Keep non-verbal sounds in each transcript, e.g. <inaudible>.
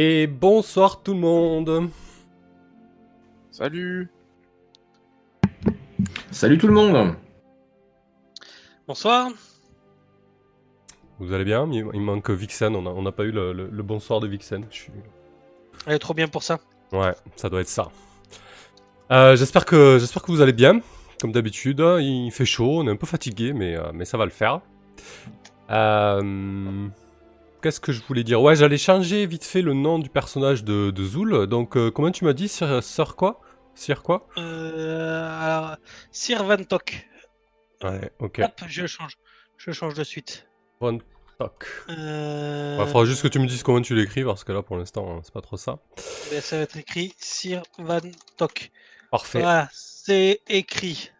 Et bonsoir tout le monde. Salut Salut tout le monde Bonsoir. Vous allez bien? Il, manque Vixen, on n'a on n'a pas eu le, le- le bonsoir de Vixen. Je suis- Elle est trop bien pour ça. Ouais, ça doit être ça. Euh, j'espère que j'espère que vous allez bien. Comme d'habitude, il fait chaud, on est un peu fatigué, mais, euh, mais ça va le faire. Euh, Qu'est-ce que je voulais dire? Ouais, j'allais changer vite fait le nom du personnage de, de Zoul. Donc, euh, comment tu m'as dit? Sir, Sir quoi? Sir quoi? Euh, alors, Sir Van Tok. Ouais, ok. Hop, je change. Je change de suite. Von Tock. Euh... Ouais, faudra juste que tu me dises comment tu l'écris, parce que là, pour l'instant, hein, c'est pas trop ça. ben, ça va être écrit Sir Van Tok. Parfait. Voilà, c'est écrit.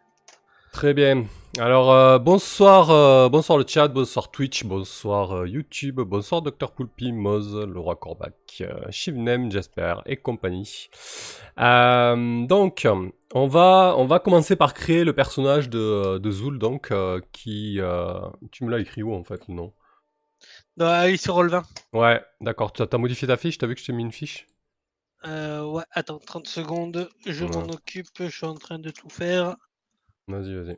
Très bien. Alors euh, bonsoir, euh, bonsoir le chat, bonsoir Twitch, bonsoir euh, YouTube, bonsoir Dr Poulpi, Moz, le roi Corbac, Shivnem, Jasper et compagnie. Donc on va on va commencer par créer le personnage de, de Zoul donc qui tu me l'as écrit où en fait le nom? Non, il se relevant. Ouais, d'accord. Tu as, t'as modifié ta fiche, t'as vu que je t'ai mis une fiche? Ouais, attends, 30 secondes. Je Ouais. m'en occupe. Je suis en train de tout faire. Vas-y, vas-y.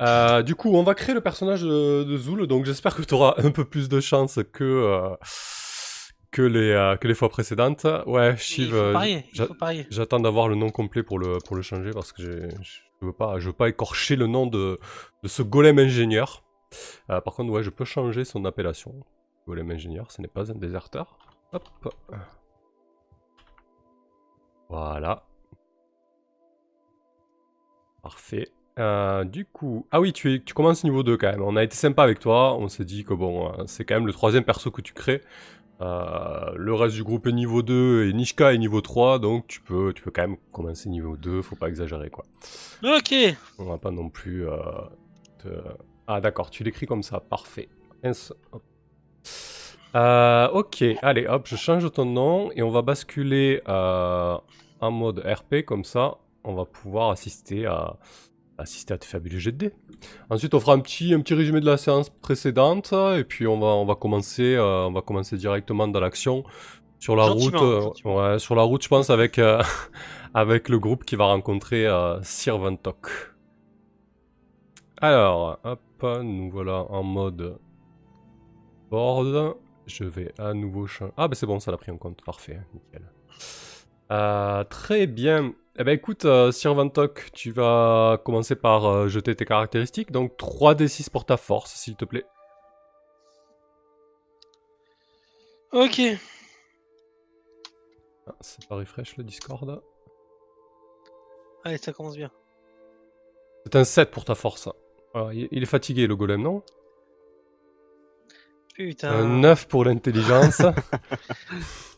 Euh, du coup, on va créer le personnage de, de Zoul, donc j'espère que tu auras un peu plus de chance que, euh, que, les, euh, que les fois précédentes. Ouais, Shiv, j'attends d'avoir le nom complet pour le, pour le changer parce que je veux pas, je veux pas écorcher le nom de, de ce golem ingénieur. Par contre, ouais, je peux changer son appellation. Golem ingénieur, ce n'est pas un déserteur. Hop. Voilà. Parfait. Euh, du coup, ah oui, tu, es, tu commences niveau 2 quand même. On a été sympa avec toi. On s'est dit que bon, euh, c'est quand même le troisième perso que tu crées. Euh, le reste du groupe est niveau 2 et Nishka est niveau 3. Donc tu peux, tu peux quand même commencer niveau 2. Faut pas exagérer quoi. Ok. On va pas non plus. euh, te- Ah d'accord, tu l'écris comme ça. Parfait. Euh, ok, allez, hop, je change ton nom et on va basculer en mode RP comme ça. On va pouvoir assister à assister à tes fabuleux jets de dés. Ensuite, on fera un petit un petit résumé de la séance précédente et puis on va on va commencer euh, on va commencer directement dans l'action sur la Gentiment, route. euh, gentiment. ouais, sur la route, je pense avec euh, <laughs> avec le groupe qui va rencontrer euh, Sir Van Tok. Alors, hop, nous voilà en mode board. Je vais à nouveau changer. Ah, bah c'est bon, ça l'a pris en compte. Parfait, nickel. Euh, très bien. Eh ben écoute, euh, Sir Van Tok, tu vas commencer par euh, jeter tes caractéristiques. Donc 3d6 pour ta force, s'il te plaît. Ok. Ah, c'est pas refresh le Discord. Allez, ça commence bien. C'est un 7 pour ta force. Il il est fatigué, le golem, non? Putain. Un 9 pour l'intelligence. <laughs>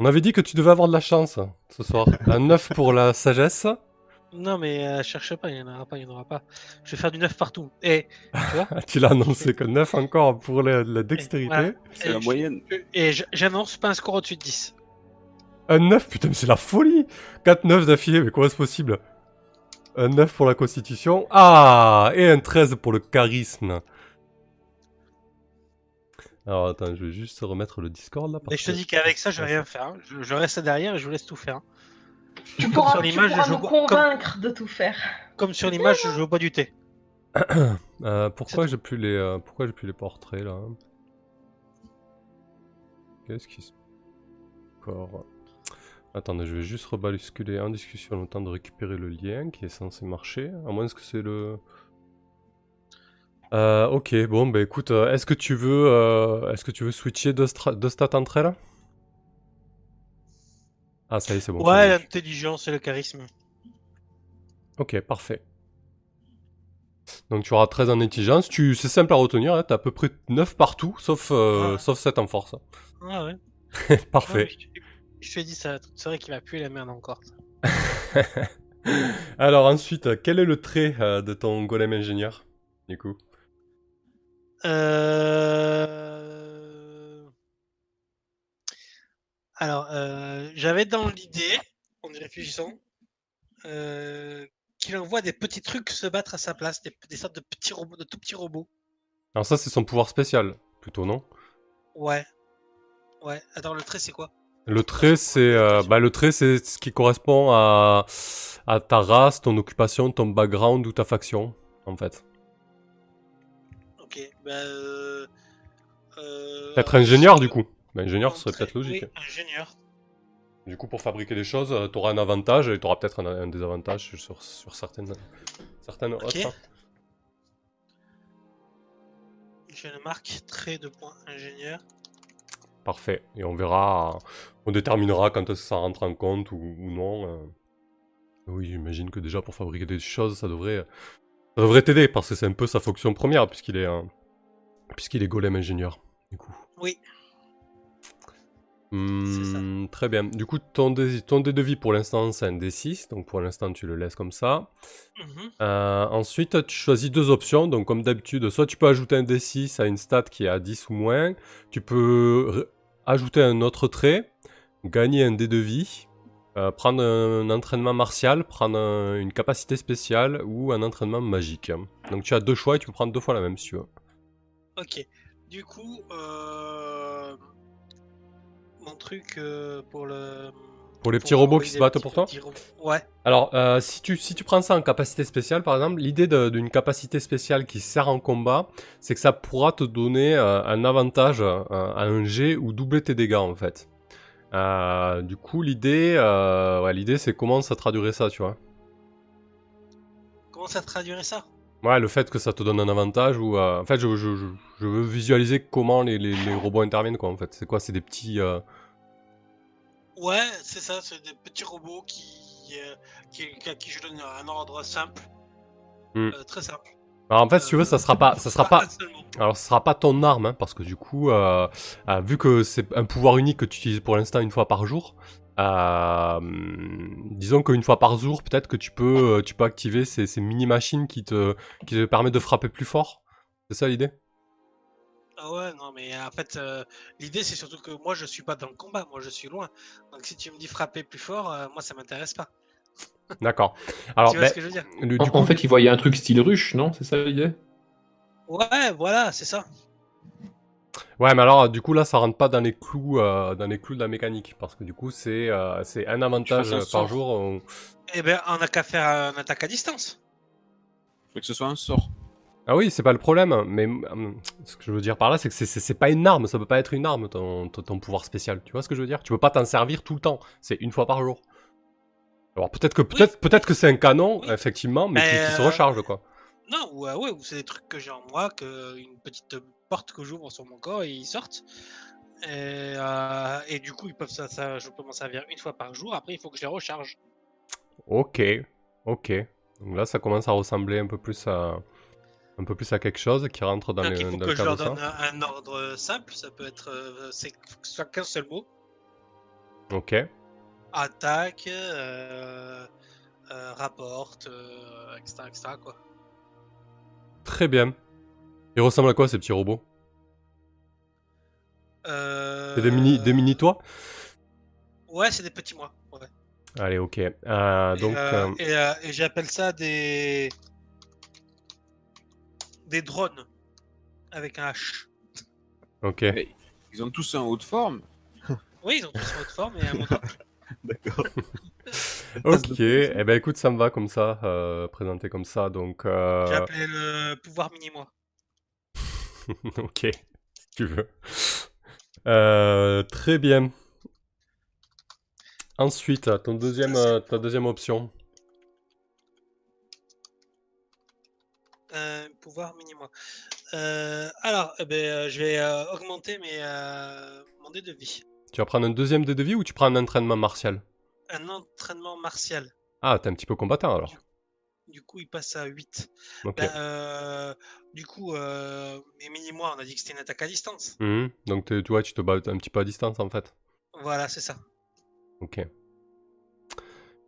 On avait dit que tu devais avoir de la chance ce soir. Un 9 pour la sagesse. Non, mais euh, cherche pas, il n'y en aura pas, il n'y en aura pas. Je vais faire du 9 partout. Et, Ah, <laughs> tu l'as annoncé que 9 encore pour la, la dextérité. voilà. C'est la je- moyenne. Et j'annonce pas un score au-dessus de 10. Un 9, putain, mais c'est la folie 4 9 d'affilée, mais comment c'est possible? Un 9 pour la constitution. Ah Et un 13 pour le charisme. Alors attends, je vais juste remettre le Discord là. parce Et je te dis qu'avec ça, je vais rien faire. hein. Je, je reste derrière et je vous laisse tout faire. hein. Tu Comme pourras, sur tu pourras je nous comme- convaincre de tout faire. Comme sur l'image, je bois du thé. <coughs> Euh, pourquoi j'ai plus les euh, pourquoi j'ai plus les portraits là Qu'est-ce qui se encore Attendez, je vais juste rebasculer en discussion le temps de récupérer le lien qui est censé marcher. À moins que c'est le. Euh, ok, bon bah écoute, euh, est-ce que tu veux euh, est-ce que tu veux switcher deux, stra- deux stats entre elles? Ah ça y est, c'est bon. Ouais, l'intelligence et le charisme. Ok, parfait. Donc tu auras 13 en intelligence. Tu... C'est simple à retenir, hein, t'as à peu près 9 partout, sauf, Ah. sauf 7 en force. Ah ouais. <laughs> Parfait. Je, te dis ça, c'est vrai qu'il va puer la merde encore. <laughs> Alors ensuite, quel est le trait de ton golem ingénieur Du coup? Euh... Alors, euh, j'avais dans l'idée, en y réfléchissant, euh, qu'il envoie des petits trucs se battre à sa place, des, des sortes de petits robots, de tout petits robots. Alors ça c'est son pouvoir spécial, plutôt non? Ouais. Ouais, attends, le trait c'est quoi? Le trait, c'est euh, bah, le trait, c'est ce qui correspond à, à ta race, ton occupation, ton background ou ta faction, en fait. Ok, bah. Euh... euh, Peut-être ingénieur, du coup. Bah, ingénieur, serait peut-être logique. Oui, ingénieur. Du coup, pour fabriquer des choses, tu auras un avantage et tu auras peut-être un, un désavantage sur, sur certaines, certaines Ok. autres. Je le marque, trait de point ingénieur. Parfait. Et on verra, euh, on déterminera quand ça rentre en compte ou, ou non. euh. Oui, j'imagine que déjà pour fabriquer des choses, ça devrait, ça devrait t'aider parce que c'est un peu sa fonction première puisqu'il est, puisqu'il est golem ingénieur. Du coup. Oui. Hmm, très bien. Du coup, ton dé, ton dé de vie pour l'instant, c'est un D6. Donc pour l'instant, tu le laisses comme ça. Mhm. Euh, ensuite, tu choisis deux options. Donc, comme d'habitude, soit tu peux ajouter un D6 à une stat qui est à 10 ou moins. Tu peux ajouter un autre trait, gagner un dé de vie, euh, prendre un entraînement martial, prendre un- une capacité spéciale ou un entraînement magique. Donc, tu as deux choix et tu peux prendre deux fois la même si tu veux. Ok. Du coup, euh... mon truc euh, pour le. Pour les petits robots qui se battent pour toi. Ouais. Alors, euh, si, tu, si tu prends ça en capacité spéciale, par exemple, l'idée d'une capacité spéciale qui sert en combat, c'est que ça pourra te donner euh, un avantage euh, à un jet ou doubler tes dégâts, en fait. Euh, du coup, l'idée, euh, ouais, l'idée, c'est comment ça traduirait ça, tu vois. Comment ça traduirait ça? Ouais, le fait que ça te donne un avantage ou... euh, en fait, je, je, je, je veux visualiser comment les, les, les robots interviennent, quoi, en fait. C'est quoi C'est des petits... Ouais, c'est ça, c'est des petits robots qui, qui, à qui je donne un ordre simple. Hmm. Très simple. Alors, en fait, si tu veux, ça sera pas... Ça sera pas... Alors, ce sera pas ton arme, hein, parce que du coup, euh, euh, vu que c'est un pouvoir unique que tu utilises pour l'instant une fois par jour, euh, disons qu'une fois par jour, peut-être que tu peux, euh, tu peux activer ces, ces mini-machines qui te, qui te permettent de frapper plus fort. C'est ça l'idée? Ah ouais, non, mais en fait, euh, l'idée c'est surtout que moi je suis pas dans le combat, moi je suis loin. Donc si tu me dis frapper plus fort, euh, moi ça m'intéresse pas. D'accord. Alors, tu vois ben, ce que je veux dire? le- En, du en coup, fait, il voyait un truc style ruche, non? C'est ça l'idée? Ouais, voilà, c'est ça. ouais, mais alors, du coup, là, ça rentre pas dans les clous, euh, dans les clous de la mécanique, parce que du coup, c'est, euh, c'est un avantage sort. par jour. on- Eh ben, on a qu'à faire un attaque à distance. Faut que ce soit un sort. Ah oui, c'est pas le problème, mais hum, ce que je veux dire par là, c'est que c'est- c'est c'est pas une arme, ça peut pas être une arme ton, ton, ton pouvoir spécial. Tu vois ce que je veux dire? Tu peux pas t'en servir tout le temps, c'est une fois par jour. Alors peut-être que peut-être peut-être que c'est un canon, Oui. effectivement, mais qui, qui se Euh, recharge quoi. Non, ou euh, ouais, ou c'est des trucs que j'ai en moi, que une petite porte que j'ouvre sur mon corps et ils sortent. Et, euh, et du coup, ils peuvent ça, ça, je peux m'en servir une fois par jour. Après, il faut que je les recharge. Ok, ok. Donc là, ça commence à ressembler un peu plus à un peu plus à quelque chose qui rentre dans, Donc, les, il faut dans que le je leur donne un, un ordre simple. Ça peut être, c'est soit qu'un seul mot. Ok. Attaque, euh, euh, rapporte, euh, etc., etc. Quoi. Très bien. Ils ressemblent à quoi ces petits robots? Euh, C'est des mini des mini toi Ouais, c'est des petits mois. Ouais. Allez, ok. Euh, Et, donc euh, euh, et, euh, et j'appelle ça des des drones avec un H. ok. Ils ont tous un haut de forme. Oui, ils ont tous une autre forme et un monocle. <laughs> <laughs> D'accord. Ok. Eh ben écoute, ça me va comme ça, euh, présenté comme ça. Donc euh, J'ai appelé le pouvoir mini-moi. <laughs> ok, si tu veux. Euh, très bien. Ensuite, ton deuxième, euh, ta deuxième option. Euh, pouvoir mini-moi. Euh, alors, eh ben, euh, je vais euh, augmenter mes, euh, mon dé de vie. Tu vas prendre un deuxième dé de vie ou tu prends un entraînement martial? Un entraînement martial. Ah, t'es un petit peu combattant alors. Du coup, il passe à 8. Ok. Ben, euh, du coup, euh, mes mini-moi, on a dit que c'était une attaque à distance. Mhm. Donc tu vois, tu te bats un petit peu à distance en fait. Voilà, c'est ça. Ok.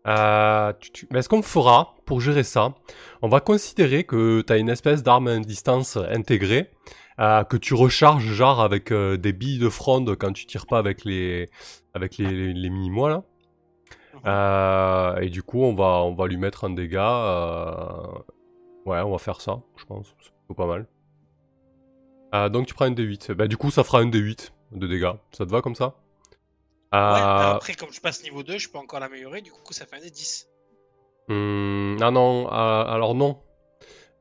Euh, tu- tu- mais ce qu'on fera pour gérer ça, on va considérer que tu as une espèce d'arme à distance intégrée, euh, que tu recharges genre avec euh, des billes de fronde quand tu tires pas avec les avec les, les, les mini-mois là. Mhm. Euh, et du coup, on va on va lui mettre un dégât. Ouais, on va faire ça, je pense. C'est plutôt pas mal. Donc tu prends un D8. Bah, du coup, ça fera un D8. de dégâts. Ça te va comme ça? Ouais, Euh, après, comme je passe niveau 2, je peux encore l'améliorer, du coup, ça fait un des 10. hum, Ah non, alors non.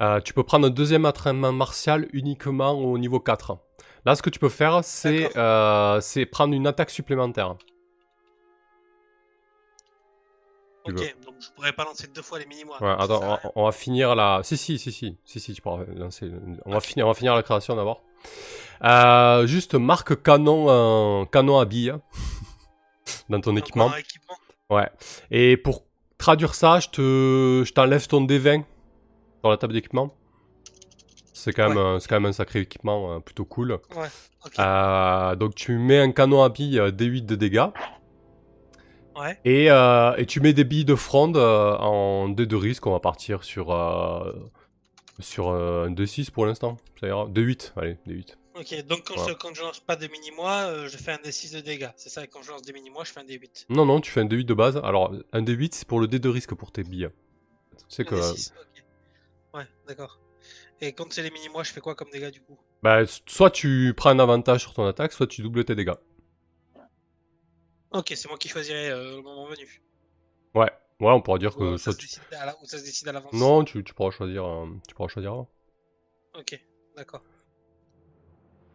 Euh, tu peux prendre un deuxième entraînement martial uniquement au niveau 4. Là, ce que tu peux faire, c'est euh, prendre une attaque supplémentaire. Tu Ok, veux. donc je pourrais pas lancer deux fois les mini-mois. Ouais, attends, on va, rien. on va finir la. Si, si, si, si, si, si, tu pourras lancer. On va finir, on va finir la création d'abord. Euh, juste marque canon, canon à billes <laughs> dans ton équipement. Ouais. Et pour traduire ça, je te, je t'enlève ton D20 sur la table d'équipement. C'est quand même, Ouais. quand même un sacré équipement euh, plutôt cool. Ok. Euh, donc tu mets un canon à billes euh, D8 de dégâts. Ouais. Et, et tu mets des billes de fronde en D de risque. On va partir sur, sur un D6 pour l'instant. Ça ira. D8, allez, D8. Ok, donc quand, Ouais. je, quand je lance pas de mini-mois, euh, je fais un D6 de dégâts. C'est ça, et quand je lance des mini-mois, je fais un D8. Non, non, tu fais un D8 de base. Alors, un D8, c'est pour le D de risque pour tes billes. Tu sais que. D6, ok. Ouais, d'accord. Et quand c'est les mini-mois, je fais quoi comme dégâts du coup? Bah, soit tu prends un avantage sur ton attaque, soit tu doubles tes dégâts. Ok, c'est moi qui choisirai euh, le moment venu. Ouais, ouais, on pourra dire que Ou, euh, ça soit se tu... décide à la- ou ça se décide à l'avance. Non, tu, tu pourras choisir. tu pourras choisir. Ok, d'accord.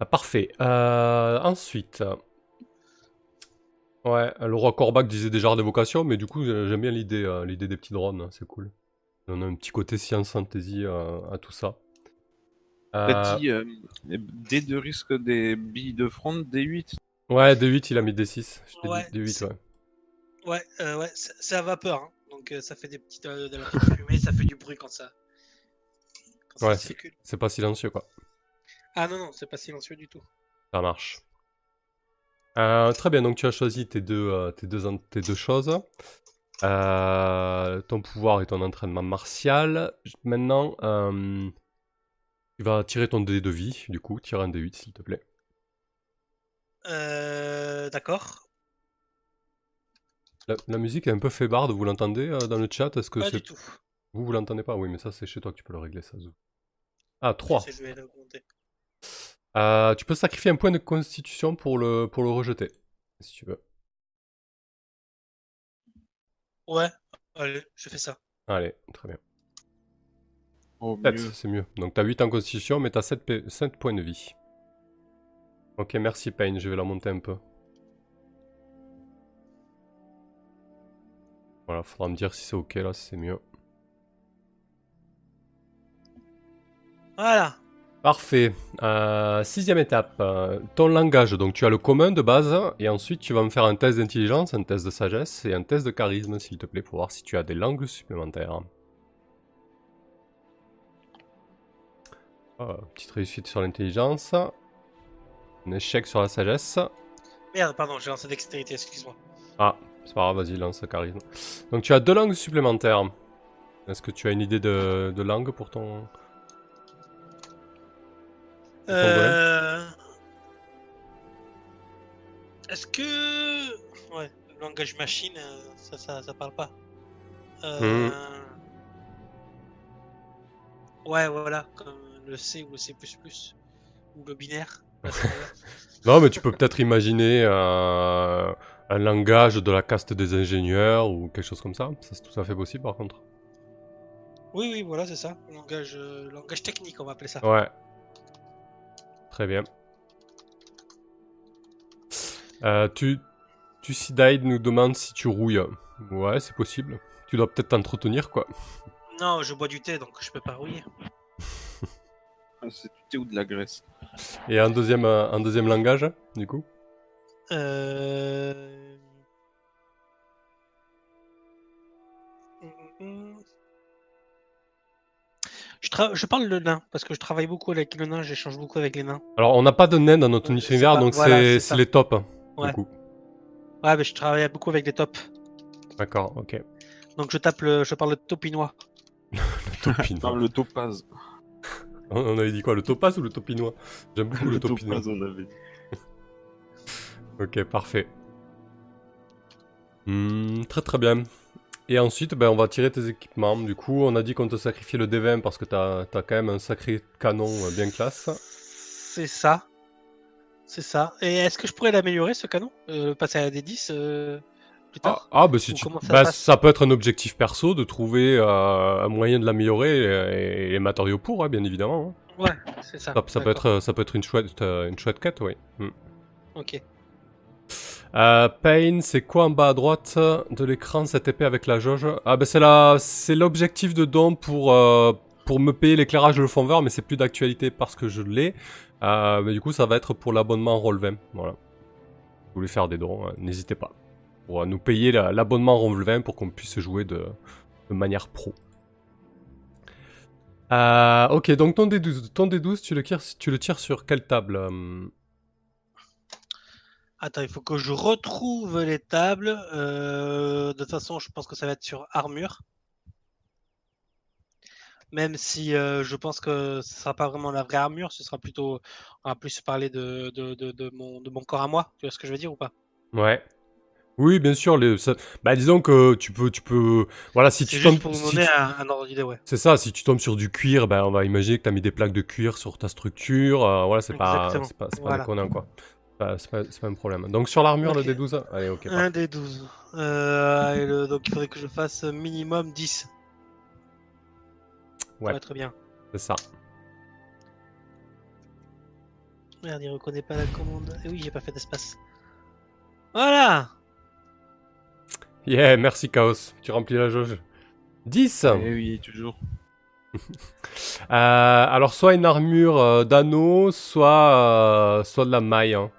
Ah, parfait. Euh, ensuite. Ouais, le roi Corbac disait déjà d'évocation, mais du coup, j'aime bien l'idée euh, l'idée des petits drones, hein, c'est cool. On a un petit côté science fantasy euh, à tout ça. T'as Euh, dit euh, dés de risque des billes de front, D8 ouais, D8, il a mis D6. Je t'ai Ouais, dit D8, c'est- ouais. Ouais, euh, ouais, c'est à vapeur, hein. donc euh, ça fait des petites euh, de la petite fumée, ça fait du bruit quand ça. Quand ça Ouais, circule. C'est pas silencieux, quoi. Ah non, non, c'est pas silencieux du tout. Ça marche. Euh, très bien, donc tu as choisi tes deux, euh, tes deux, en- tes deux choses. Euh, ton pouvoir et ton entraînement martial. Maintenant, euh, tu vas tirer ton dé de vie, du coup. Tire un D8, s'il te plaît. Euh, d'accord. La, la musique est un peu faibarde, vous l'entendez euh, dans le chat? Est-ce que Pas c'est... du tout. Vous, vous l'entendez pas? Oui, mais ça, c'est chez toi que tu peux le régler, ça. Ah, 3. Je vais l'augmenter. Euh, tu peux sacrifier un point de constitution pour le, pour le rejeter, si tu veux. Ouais, allez, je fais ça. Allez, très bien. Oh, 7, mieux. c'est mieux. Donc t'as 8 en constitution, mais t'as 7, p- 7 points de vie. Ok, merci Payne, je vais la monter un peu. Voilà, faudra me dire si c'est ok là, si c'est mieux. Voilà. Parfait. Euh, sixième étape, euh, ton langage. Donc tu as le commun de base, et ensuite tu vas me faire un test d'intelligence, un test de sagesse et un test de charisme, s'il te plaît, pour voir si tu as des langues supplémentaires. Ah, petite réussite sur l'intelligence. Un échec sur la sagesse. Merde, pardon, j'ai lancé dextérité, excuse-moi. Ah, c'est pas grave, vas-y, lance le charisme. Donc tu as deux langues supplémentaires. Est-ce que tu as une idée de, de langue pour ton... Euh... Est-ce que... Ouais, le langage machine, euh, ça, ça, ça parle pas. Euh... Ouais, voilà, comme le C ou le C++, ou le binaire. <laughs> Non, mais tu peux peut-être imaginer euh, un langage de la caste des ingénieurs ou quelque chose comme ça. Ça, c'est tout à fait possible, par contre. oui, oui, voilà, c'est ça. Langage, euh, langage technique, on va appeler ça. Ouais. Très bien. Euh, tu, tu Sidaid nous demande si tu rouilles. Ouais, c'est possible. Tu dois peut-être t'entretenir, quoi. Non, je bois du thé, donc je peux pas rouiller. <laughs> Ah, C'est du thé ou de la graisse Et un deuxième, un deuxième langage, du coup? Euh... Je, tra- je parle le nain, parce que je travaille beaucoup avec le nain, j'échange beaucoup avec les nains. Alors, on n'a pas de nains dans notre Ouais, sais univers, pas, donc voilà, c'est c'est c'est ça. les tops, Ouais. du coup. Ouais, mais je travaille beaucoup avec les tops. D'accord, ok. Donc je tape le, je parle <laughs> le topinois. Topinois. Non, le topaz. On avait dit quoi, le topaz ou le topinois? J'aime beaucoup le, topinois. on avait dit. <laughs> Ok, parfait. Hmm, très très bien. Et ensuite, ben, on va tirer tes équipements. Du coup, on a dit qu'on te sacrifiait le D20 parce que t'as as quand même un sacré canon euh, bien classe. C'est ça. C'est ça. Et est-ce que je pourrais l'améliorer ce canon? Euh, Passer à des 10 euh, plus Ah, tard? Ah, bah si tu... ça bah, ça peut être un objectif perso de trouver euh, un moyen de l'améliorer et, et les matériaux pour, hein, bien évidemment. hein. Ouais, c'est ça. Ça, ça peut être, ça peut être une chouette, une chouette quête, oui. Mm. Ok. Euh, Pain, c'est quoi en bas à droite de l'écran cette épée avec la jauge? Ah bah c'est la, c'est l'objectif de don pour euh, pour me payer l'éclairage de le fond vert, mais c'est plus d'actualité parce que je l'ai. Euh, mais du coup, ça va être pour l'abonnement Roll20. Voilà. Si vous voulez faire des dons, euh, n'hésitez pas pour nous payer la- l'abonnement Roll20 pour qu'on puisse jouer de, manière pro. Ok, donc ton D12, ton D12 tu, le tires, tu le tires sur quelle table Attends, il faut que je retrouve les tables. Euh, de toute façon, je pense que ça va être sur armure. Même si euh, je pense que ce sera pas vraiment la vraie armure, ce sera plutôt. On va plus parler de, de, de, de mon, de mon corps à moi. Tu vois ce que je veux dire ou pas? Ouais. Oui, bien sûr. Les, ça- bah, disons que tu peux, tu peux. Voilà, si tu tombes, pour si tu- un, un ordre d'idée, ouais. c'est ça. Si tu tombes sur du cuir, ben on va imaginer que t'as mis des plaques de cuir sur ta structure. euh, voilà, c'est pas, c'est pas, c'est pas Voilà. déconnant quoi. C'est pas- C'est pas, c'est pas un problème. Donc sur l'armure, le D12. Allez, ok. Un des 12. Euh, le- donc il faudrait que je fasse minimum 10. Ouais. Ça va être bien. C'est ça. Merde, il reconnaît pas la commande. Eh oui, j'ai pas fait d'espace. Voilà Yeah, merci Chaos. Tu remplis la jauge. 10. Eh oui, toujours. <laughs> Euh, alors soit une armure euh, d'anneau, soit, euh, soit de la maille. Hein.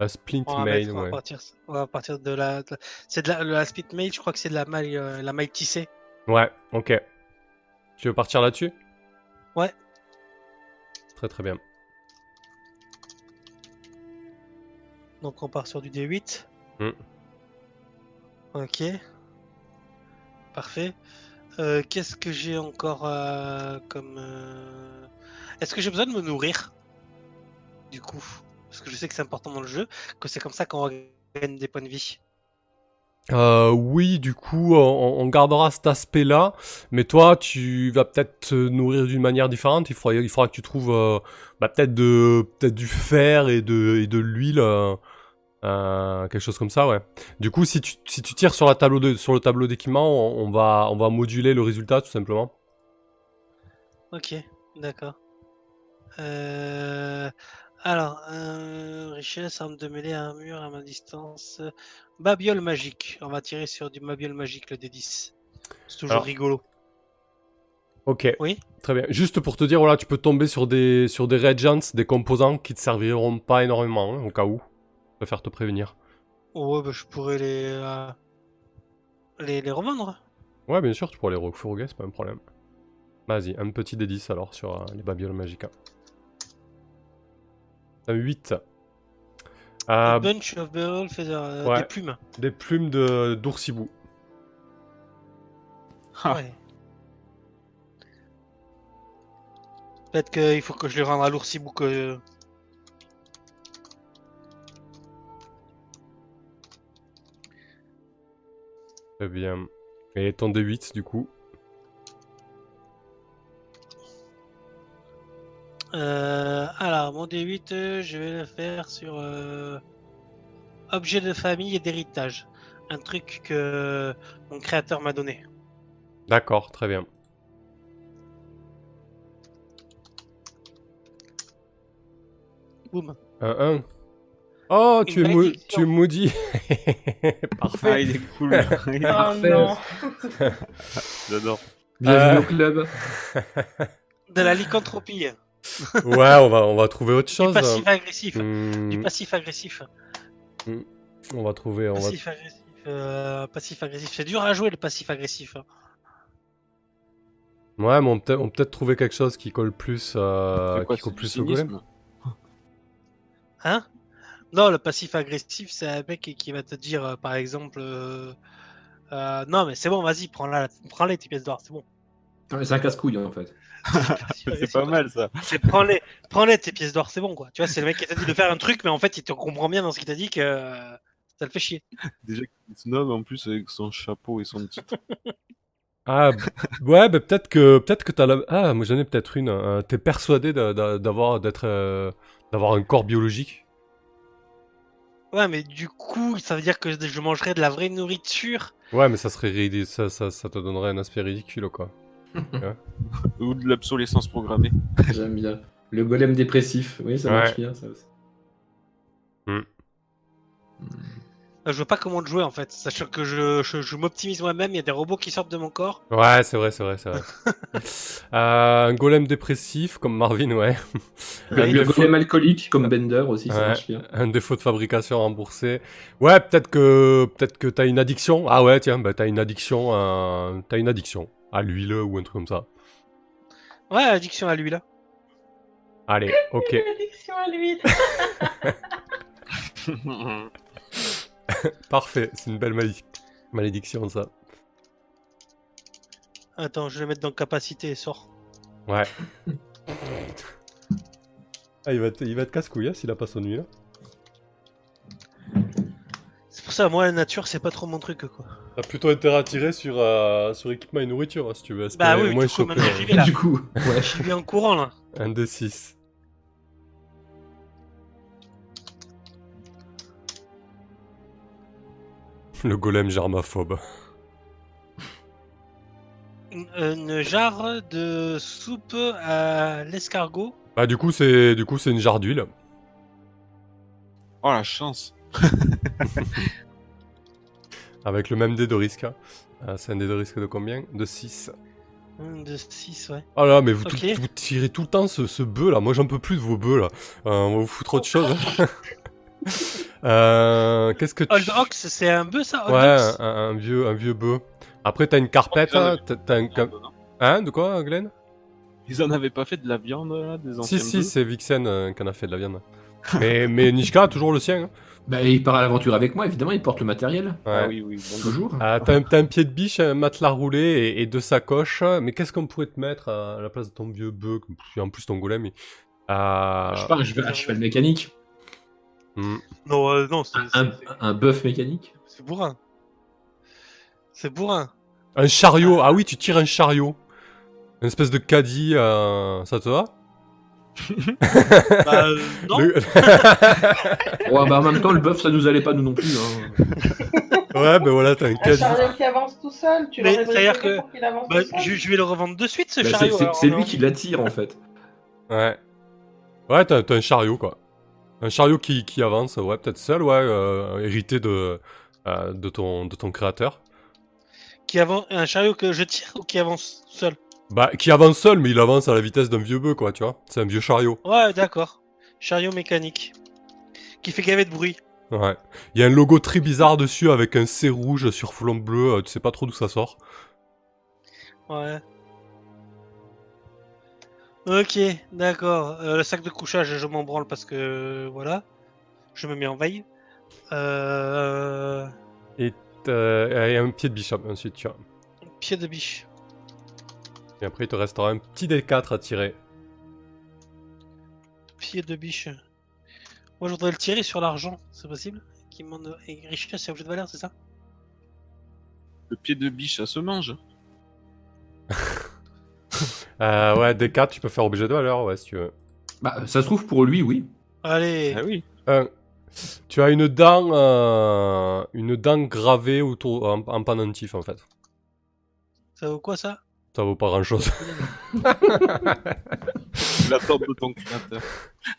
La splint on va, mail, mettre- on va ouais. partir, on va partir de la. C'est de la, la split mail, je crois que c'est de la maille, euh, la maille tissée. Ouais, ok. Tu veux partir là-dessus? Ouais. Très très bien. Donc on part sur du D8. Hmm. Ok. Parfait. Euh, Qu'est-ce que j'ai encore euh, comme. Est-ce que j'ai besoin de me nourrir? Du coup. Parce que je sais que c'est important dans le jeu, que c'est comme ça qu'on gagne des points de vie. Euh, oui, du coup, on, on gardera cet aspect-là, mais toi, tu vas peut-être te nourrir d'une manière différente. Il faudra, il faudra que tu trouves euh, bah, peut-être de, peut-être du fer et de, et de l'huile, euh, quelque chose comme ça, ouais. Du coup, si tu, si tu tires sur la tableau de, sur le tableau d'équipement, on, on va, on va moduler le résultat tout simplement. Ok, d'accord. Euh, Alors, euh, richesse, arme de mêlée, armure, à distance. euh, Babiole magique. On va tirer sur du babiole magique, le D10. C'est toujours Alors. rigolo. Ok. Oui. Très bien. Juste pour te dire, voilà, tu peux tomber sur des, sur des reagents, des composants qui te serviront pas énormément, hein, au cas où. Je préfère te prévenir. Ouais, bah, je pourrais les, euh, les, les revendre. Ouais, bien sûr, tu pourras les refourguer, c'est pas un problème. Vas-y, un petit D10 alors sur euh, les babioles magica. Un 8. A Euh, bunch of feather, euh, ouais. des plumes. des plumes de d'oursibou. Ah. Ouais. Peut-être qu'il faut que je les rende à l'oursibou que. Très bien. Et ton D8 du coup? Euh, alors, mon D8, euh, je vais le faire sur euh, objet de famille et d'héritage. Un truc que mon créateur m'a donné. D'accord, très bien. Boum. Un 1. Oh, tu es, tu es maudit. <laughs> Parfait. Ah, il est cool. Il est Oh parfait. non. <laughs> J'adore. Bienvenue Euh. au club. <laughs> De la lycanthropie. Ouais, on va, on va trouver autre Du chose. passif agressif. Hmm, Du passif agressif. on va trouver. On va... Passif agressif. euh, passif agressif. C'est dur à jouer le passif agressif. hein. Ouais, mais on peut on peut-être trouver quelque chose qui colle plus, euh, quoi, qui colle du plus au golem. Hein? Non, le passif agressif, c'est un mec qui va te dire, euh, par exemple, euh, euh, non mais c'est bon, vas-y, prends-la, prends-les tes pièces d'or, c'est bon. C'est un casse-couille en fait. <laughs> C'est pas mal ça. C'est prends-les, prends-les tes pièces d'or, c'est bon quoi. Tu vois, c'est le mec qui t'a dit de faire un truc, mais en fait, il te comprend bien dans ce qu'il t'a dit que euh, ça le fait chier. Déjà qu'il se nomme en plus avec son chapeau et son titre. <laughs> Ah, b- ouais, bah, peut-être que peut-être que t'as la... Ah, moi j'en ai peut-être une. euh, T'es persuadé d'avoir d'être euh, d'avoir un corps biologique? Ouais, mais du coup, ça veut dire que je mangerais de la vraie nourriture? Ouais, mais ça serait ça, ça te donnerait un aspect ridicule, quoi. <laughs> Ou de l'obsolescence programmée. <laughs> J'aime bien. Le golem dépressif, oui, ça Ouais. marche bien, ça aussi. Hmm. Je vois pas comment te jouer en fait, sachant que je, je, je m'optimise moi-même, il y a des robots qui sortent de mon corps. Ouais, c'est vrai, c'est vrai, c'est vrai. <laughs> Euh, un golem dépressif, comme Marvin, ouais. Le, un, le défaut, golem alcoolique comme Bender aussi, ça marche bien. un défaut de fabrication remboursé. Ouais, peut-être que peut-être que t'as une addiction. Ah ouais, tiens, bah t'as une addiction, t'as une addiction à l'huile ou un truc comme ça. Ouais, addiction à lui là. Allez, <laughs> ok. Addiction à l'huile. <laughs> Parfait, c'est une belle malédic- malédiction ça. Attends, je vais le mettre dans capacité et sort. Ouais. <laughs> Ah, il va être, il va être casse-couille hein, s'il a pas son huile. C'est pour ça, moi la nature c'est pas trop mon truc quoi. T'as plutôt intérêt à tirer sur, euh, sur équipement et nourriture hein, si tu veux. Bah oui, au moins du coup, choper maintenant, j'y vais là. Du coup, <laughs> ouais. Je vais en courant là. un D6. Le golem germaphobe. Une, une jarre de soupe à l'escargot. Bah du coup c'est du coup c'est une jarre d'huile. Oh la chance. <laughs> Avec le même dé de risque. hein. Euh, c'est un dé de risque de combien? De 6. Hum, De 6, ouais. Oh là, mais vous, tout- Ok. vous tirez tout le temps ce, ce bœuf là. Moi j'en peux plus de vos bœufs là. Euh, on va vous foutre autre chose. hein. <laughs> Euh, Qu'est-ce que tu... Old Ox, c'est un bœuf ça Old Ouais, Ox un, un vieux, un vieux bœuf. Après t'as une carpette. Hein, T'as un... Hein De quoi, Glenn? Ils en avaient pas fait de la viande là, des anciens Si, si, c'est Vixen euh, qui en a fait de la viande. mais, mais Nishka a toujours le sien. hein. Bah, il part à l'aventure avec moi, évidemment, il porte le matériel. Ouais. Ah oui, oui. bon, Toujours. Ah, t'as un, t'as un pied de biche, un matelas roulé et, et deux sacoches. Mais qu'est-ce qu'on pourrait te mettre à la place de ton vieux bœuf? En plus, ton golem. il- Ah, Je sais pas, un cheval, un cheval mécanique. hmm. Non, euh, non, c'est Un, un bœuf mécanique. c'est bourrin. C'est bourrin. Un chariot. Ah oui, tu tires un chariot. Une espèce de caddie. euh, Ça te va? Bah, euh, non. Le- <laughs> Ouais, bah, en même temps, le bœuf, ça nous allait pas, nous non plus. Hein. <laughs> ouais, ben voilà, t'as un Un caddie. chariot qui avance tout seul, tu Mais c'est-à-dire briefé que- Bah, je, je vais le revendre de suite ce Bah, c'est- chariot. c'est c'est non lui qui l'attire, en fait. Ouais. Ouais, t'as t'as un chariot, quoi. Un chariot qui, qui avance, ouais, peut-être seul, ouais, euh, hérité de, euh, de, ton, de ton créateur. Qui avance, un chariot que je tire ou qui avance seul? Bah, qui avance seul, mais il avance à la vitesse d'un vieux bœuf, quoi, tu vois. C'est un vieux chariot. Ouais, d'accord. Chariot mécanique. Qui fait gaver de bruit. Ouais. Il y a un logo très bizarre dessus avec un C rouge sur fond bleu, euh, tu sais pas trop d'où ça sort. Ouais. Ok, d'accord. Euh, le sac de couchage, je m'en branle parce que voilà. Je me mets en veille. Euh... Et, euh, et un pied de bishop, ensuite, tu vois. Pied de biche. Et après, il te restera un petit D4 à tirer. Pied de biche. Moi, je voudrais le tirer sur l'argent, c'est possible? Qui m'en et richesse, c'est objet de valeur, c'est ça? Le pied de biche, ça se mange. Euh, ouais, D4, tu peux faire objet de valeur, ouais, si tu veux. Bah, ça se trouve pour lui, oui. Allez. Ah oui. Un. Tu as une dent, euh, une dent gravée autour, en, en pendentif, en fait. Ça vaut quoi ça? Ça vaut pas grand chose. <laughs> La tente de ton créateur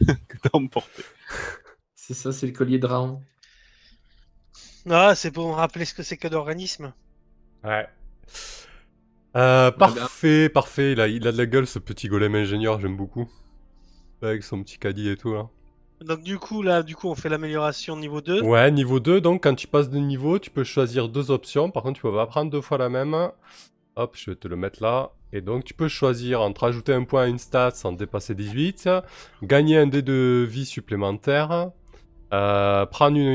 <laughs> que t'as emporté. C'est ça, c'est le collier de Raon. Ah, c'est pour me rappeler ce que c'est que d'organisme. Ouais. Euh, parfait, parfait. Il a, il a de la gueule, ce petit golem ingénieur, j'aime beaucoup. Avec son petit caddie et tout, là. Donc du coup, là, du coup, on fait l'amélioration niveau 2. Ouais, niveau 2, donc quand tu passes de niveau, tu peux choisir deux options. Par contre, tu peux pas prendre deux fois la même. Hop, je vais te le mettre là. Et donc, tu peux choisir entre ajouter un point à une stat sans dépasser 18, gagner un dé de vie supplémentaire, euh, prendre une,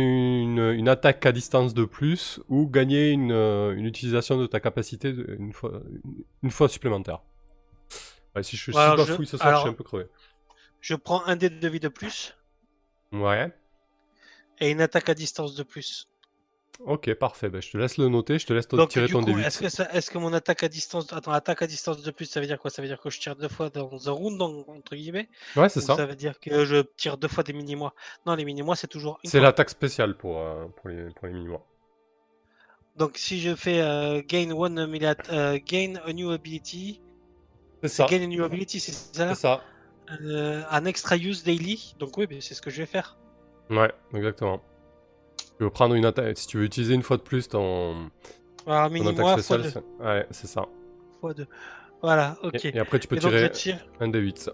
une- une attaque à distance de plus, ou gagner une, euh, une utilisation de ta capacité de- une, fois, une, une fois supplémentaire. Ouais, si je, je je- bafouille ce soir, alors- je suis un peu crevé. Je prends un dé de vie de plus Ouais. et une attaque à distance de plus. Ok, parfait. Ben, je te laisse le noter, je te laisse Donc, tirer ton coup, D8. est-ce que, ça- est-ce que mon attaque à distance. Attends, attaque à distance de plus, ça veut dire quoi? Ça veut dire que je tire deux fois dans un round, en- entre guillemets? Ouais, c'est ça. ça veut dire que je tire deux fois des mini-mois Non, les mini-mois, c'est toujours une C'est fois. l'attaque spéciale pour, euh, pour les, pour les mini-mois. Donc, si je fais euh, gain, one euh, gain a new ability, C'est ça. gain a new ability, c'est ça? C'est ça. Euh, Un extra use daily. Donc, oui, c'est ce que je vais faire. Ouais, exactement. Tu veux prendre une attaque. Si tu veux utiliser une fois de plus ton, Alors, ton mini-mois attaque spéciale, 2. c'est- ouais, c'est ça. Fois deux. Voilà, ok. Et, et après, tu peux Et tirer tire. un des 8.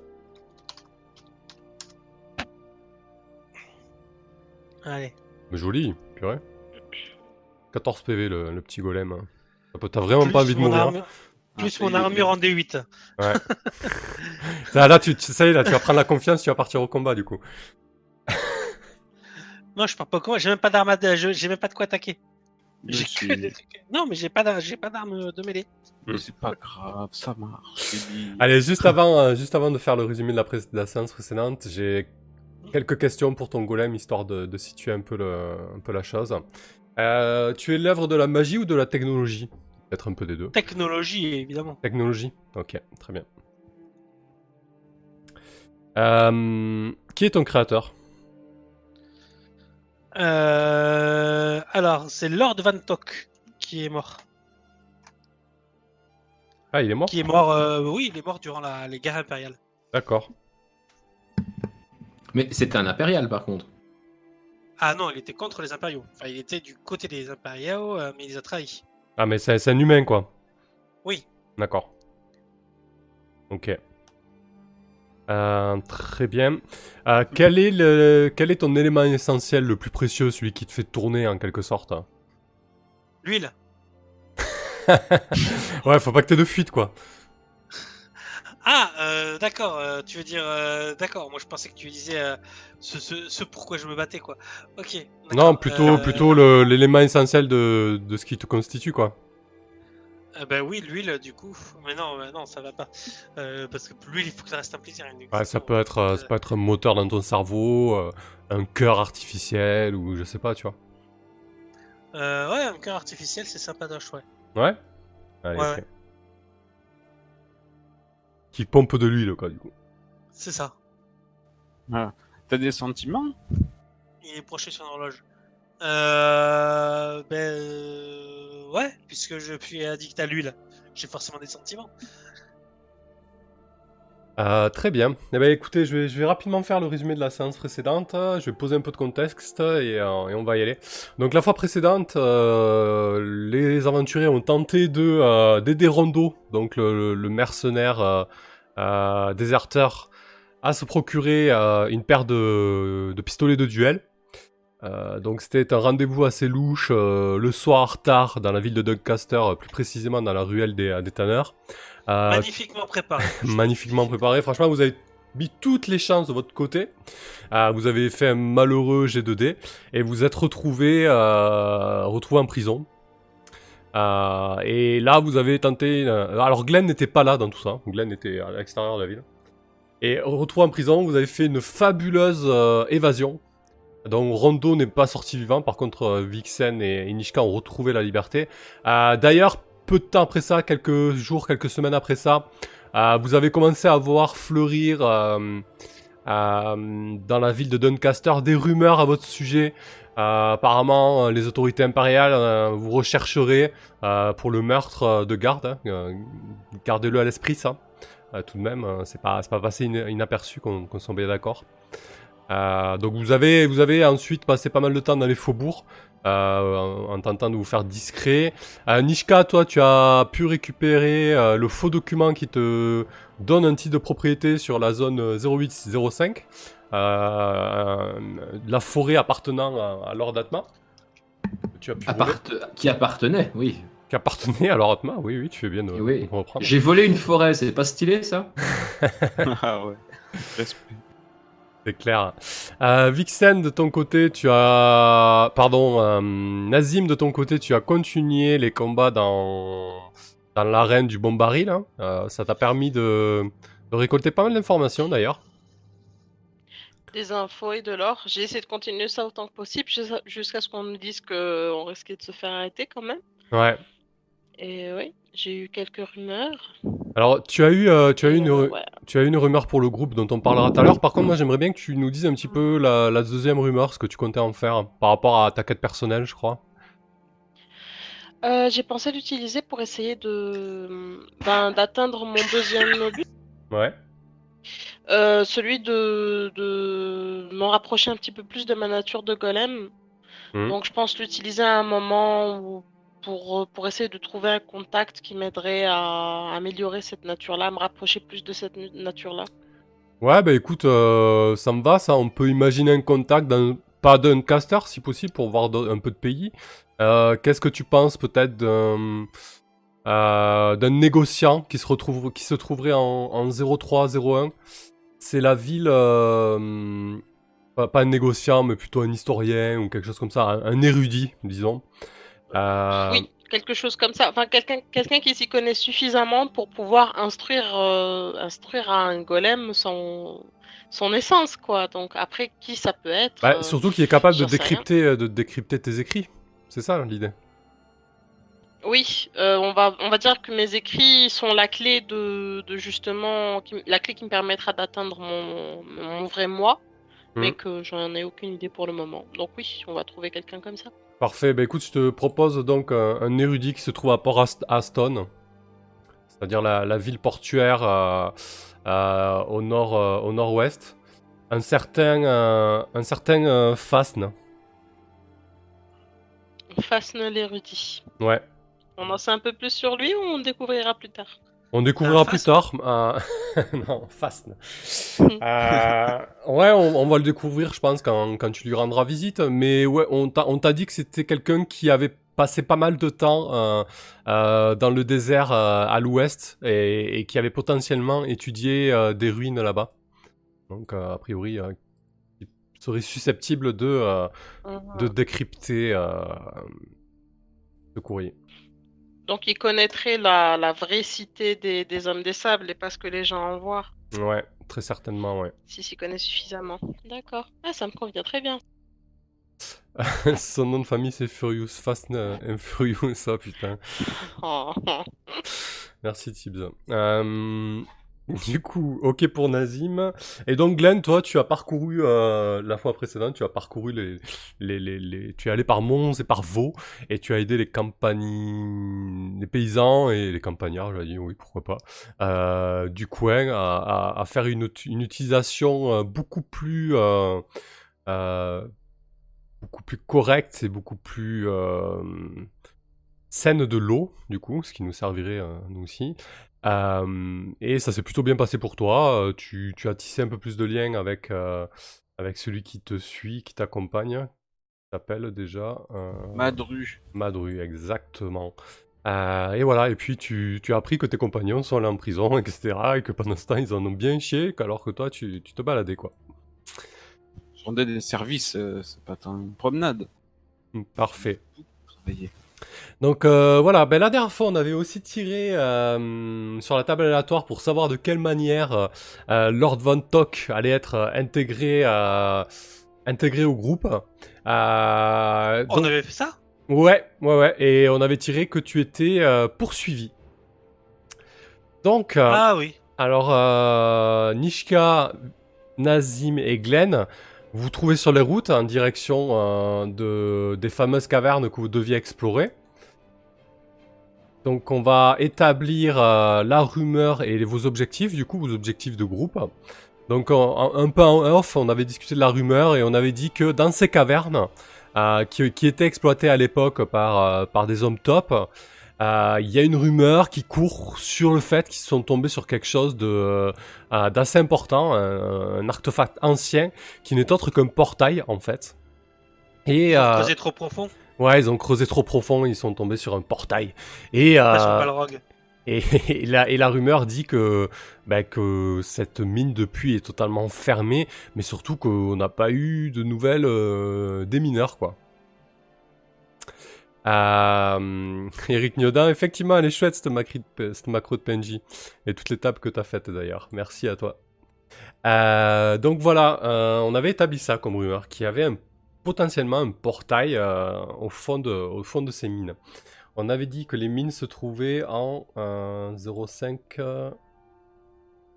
Allez. Joli, purée. 14 PV le, le petit golem. hein. Ça T'as vraiment Plus pas envie de mon mourir. armure- Plus Ah, mon il est armure en D8. <laughs> Ça, là, tu, tu- ça y est, là, tu vas prendre la confiance, tu vas partir au combat du coup. Non, je pars pas comment J'ai même pas d'arme à... je- J'ai même pas de quoi attaquer. J'ai suis- que des trucs. Non, mais j'ai pas d'ar- j'ai pas d'arme de mêlée. Mais c'est pas grave, ça marche. Allez, juste avant, euh, juste avant de faire le résumé de la, pré- de la séance précédente, j'ai quelques questions pour ton golem, histoire de, de situer un peu, le, un peu la chose. Euh, tu es l'œuvre de la magie ou de la technologie? Peut-être un peu des deux. Technologie, évidemment. Technologie Ok, très bien. Euh, qui est ton créateur? Euh... Alors, c'est Lord Van Tok qui est mort. Ah, il est mort Qui est mort, euh, oui, il est mort durant la... les guerres impériales. D'accord. Mais c'était un impérial par contre. Ah non, il était contre les impériaux. Enfin, il était du côté des impériaux, euh, mais il les a trahis. Ah, mais c'est c'est un humain, quoi. Oui. D'accord. Ok. Euh, très bien. Euh, quel, est le, quel est ton élément essentiel le plus précieux, celui qui te fait tourner en quelque sorte? L'huile. <laughs> Ouais, faut pas que t'aies de fuite, quoi. Ah, euh, d'accord, euh, tu veux dire... euh, d'accord, moi je pensais que tu disais ce, ce, ce pourquoi je me battais, quoi. Ok. Non, plutôt, plutôt l'élément essentiel de, de ce qui te constitue, quoi. Euh, ben oui, l'huile, du coup. Mais non, mais non, ça va pas. Euh, parce que l'huile, il faut que ça reste un plaisir. une Ouais, ça peut être, euh, ça peut être un moteur dans ton cerveau, euh, un cœur artificiel, ou je sais pas, tu vois. Euh, ouais, un cœur artificiel, c'est sympatoche, ouais. Ouais? Allez, Ouais, ok. ouais. Qui pompe de l'huile, quoi, du coup. C'est ça. T'as des sentiments? Il est broché sur une horloge. Euh, ben, euh, ouais, puisque je suis addict à l'huile, j'ai forcément des sentiments. Euh, très bien. Eh ben, écoutez, je vais, rapidement faire le résumé de la séance précédente. Je vais poser un peu de contexte et, euh, on va y aller. Donc la fois précédente, euh, les aventuriers ont tenté de d'aider Rondo, donc le, mercenaire déserteur, à se procurer une paire de pistolets de duel. Euh, donc c'était un rendez-vous assez louche euh, le soir tard dans la ville de Doncaster, euh, plus précisément dans la ruelle des, des tanneurs. Euh, Magnifiquement préparé. magnifiquement préparé. Franchement, vous avez mis toutes les chances de votre côté. Vous avez fait un malheureux G2D et vous êtes retrouvé, retrouvé en prison. Et là, vous avez tenté. Alors, Glenn n'était pas là dans tout ça. Glenn était à l'extérieur de la ville. Et retrouvé en prison, vous avez fait une fabuleuse évasion. Donc Rondo n'est pas sorti vivant, par contre euh, Vixen et, et Nishka ont retrouvé la liberté. Euh, D'ailleurs, peu de temps après ça, quelques jours, quelques semaines après ça, euh, vous avez commencé à voir fleurir dans la ville de Doncaster des rumeurs à votre sujet. Apparemment, les autorités impériales vous rechercheraient pour le meurtre de garde. hein. Gardez-le à l'esprit, ça. Tout de même, c'est pas, pas passé in- inaperçu qu'on soit bien d'accord. Euh, donc vous avez, vous avez ensuite passé pas mal de temps dans les faubourgs euh, en, en tentant de vous faire discret. Euh, Nishka, toi, tu as pu récupérer euh, le faux document qui te donne un titre de propriété sur la zone 0805, euh, de la forêt appartenant à, à Lord Atma. Tu as pu voler. Appart- Qui appartenait, oui. Qui appartenait à Lord Atma, oui, oui, tu fais bien de, Oui. de reprendre. J'ai volé une forêt, c'est pas stylé ça? <laughs> Ah ouais. Respect. C'est clair. Euh, Vixen, de ton côté, tu as... Pardon, euh, Nazim, de ton côté, tu as continué les combats dans, dans l'arène du bon baril. hein. Euh, ça t'a permis de... de récolter pas mal d'informations, d'ailleurs. des infos et de l'or. J'ai essayé de continuer ça autant que possible jus- jusqu'à ce qu'on nous dise qu'on risquait de se faire arrêter quand même. Ouais. Et oui, j'ai eu quelques rumeurs. Alors, tu as eu, euh, tu as eu une, euh, ouais. tu as eu une rumeur pour le groupe dont on parlera tout à l'heure. Par contre, moi, j'aimerais bien que tu nous dises un petit peu la, la deuxième rumeur, ce que tu comptais en faire par rapport à ta quête personnelle, je crois. Euh, j'ai pensé l'utiliser pour essayer de ben, d'atteindre mon deuxième but. Ouais. Euh, celui de, de me rapprocher un petit peu plus de ma nature de golem. Mhm. Donc je pense l'utiliser à un moment où, pour, pour essayer de trouver un contact qui m'aiderait à améliorer cette nature-là, à me rapprocher plus de cette nature-là. Ouais, bah écoute, euh, ça me va, ça. On peut imaginer un contact, pas d'un caster, si possible, pour voir un peu de pays. Euh, qu'est-ce que tu penses peut-être d'un, euh, négociant qui se, retrouve, qui se trouverait en, en 0301 C'est la ville, euh, pas, un négociant, mais plutôt un historien ou quelque chose comme ça, un érudit, disons. Euh, Oui, quelque chose comme ça. Enfin, quelqu'un quelqu'un qui s'y connaît suffisamment pour pouvoir instruire, euh, instruire à un golem son, son essence, quoi. Donc après, qui ça peut être bah, euh, surtout qui est capable de décrypter, de décrypter tes écrits. C'est ça l'idée. Oui, euh, on va on va dire que mes écrits sont la clé de, de justement qui la clé qui me permettra d'atteindre mon, mon vrai moi, mais Mhm. que j'en ai aucune idée pour le moment. Donc oui, on va trouver quelqu'un comme ça. Parfait, bah écoute, je te propose donc un, un érudit qui se trouve à Port Ast- Aston, c'est-à-dire la, la ville portuaire euh, euh, au nord, euh, au nord-ouest. Un certain, euh, un certain euh, Fasn. Fasne l'érudit. Ouais. On en sait un peu plus sur lui ou on découvrira plus tard? On découvrira plus tard. euh, <laughs> non, Fasn. Euh, ouais, on, on va le découvrir, je pense, quand, quand tu lui rendras visite. Mais ouais, on t'a dit que c'était quelqu'un qui avait passé pas mal de temps euh, euh, dans le désert euh, à l'ouest et, et qui avait potentiellement étudié euh, des ruines là-bas. Donc, a priori, il serait susceptible de, euh, de décrypter euh, ce courrier. Donc il connaîtrait la, la vraie cité des, des hommes des sables et pas ce que les gens envoient, Ouais, très certainement, ouais. s'il s'y connaît suffisamment. D'accord. Ah, ça me convient très bien. <laughs> Son nom de famille c'est Furious, Fast and <laughs> Furious, ça putain. Oh, <laughs> oh. Merci Tibbs. Euh, <laughs> du coup, ok pour Nazim. Et donc Glenn, toi, tu as parcouru euh, la fois précédente, tu as parcouru les, les, les, tu es allé par Mons et par Vaux et tu as aidé les campagnes, les paysans et les campagnards, j'ai dit oui, pourquoi pas, euh, du coin à, faire une, ut- une utilisation euh, beaucoup plus beaucoup plus correcte et beaucoup plus saine de l'eau, du coup, ce qui nous servirait euh, nous aussi. Euh, et ça s'est plutôt bien passé pour toi. Euh, tu, tu as tissé un peu plus de liens avec, euh, avec celui qui te suit, qui t'accompagne. Qui s'appelle déjà euh, Madru. Madru, exactement. Et voilà, et puis tu, tu as appris que tes compagnons sont allés en prison, <laughs> etc. Et que pendant ce temps, ils en ont bien chié, qu'alors que toi, tu, tu te baladais, quoi. Je rendais des services, c'est pas tant une promenade. Parfait. Travailler. Donc euh, voilà, ben, la dernière fois on avait aussi tiré euh, sur la table aléatoire pour savoir de quelle manière euh, Lord Von Tock allait être intégré, intégré au groupe. On donc- avait fait ça? Ouais, ouais, ouais, et on avait tiré que tu étais poursuivi. Donc, Ah oui. alors Nishka, Nazim et Glenn, vous vous trouvez sur les routes en direction euh, de, des fameuses cavernes que vous deviez explorer. Donc on va établir euh, la rumeur et vos objectifs, du coup vos objectifs de groupe. Donc un peu en off, on avait discuté de la rumeur et on avait dit que dans ces cavernes, euh, qui, étaient exploitées à l'époque par, par des hommes top, euh, il y a une rumeur qui court sur le fait qu'ils sont tombés sur quelque chose de euh, d'assez important, un, un artefact ancien qui n'est autre qu'un portail en fait. Et euh, Creuser trop profond? ouais, ils ont creusé trop profond, ils sont tombés sur un portail. Et Pas sur euh, Balrog. et, <laughs> et la, et la rumeur dit que, bah, que cette mine depuis est totalement fermée, mais surtout qu'on n'a pas eu de nouvelles euh, des mineurs, quoi. Euh, <laughs> Eric Niodin, effectivement, elle est chouette cette, macro de PNJ. Et toutes les tables que t'as faites d'ailleurs. Merci à toi. Euh, donc voilà, euh, on avait établi ça comme rumeur, qu'il y avait potentiellement un portail au, fond de, ces mines. On avait dit que les mines se trouvaient en euh, 05, euh,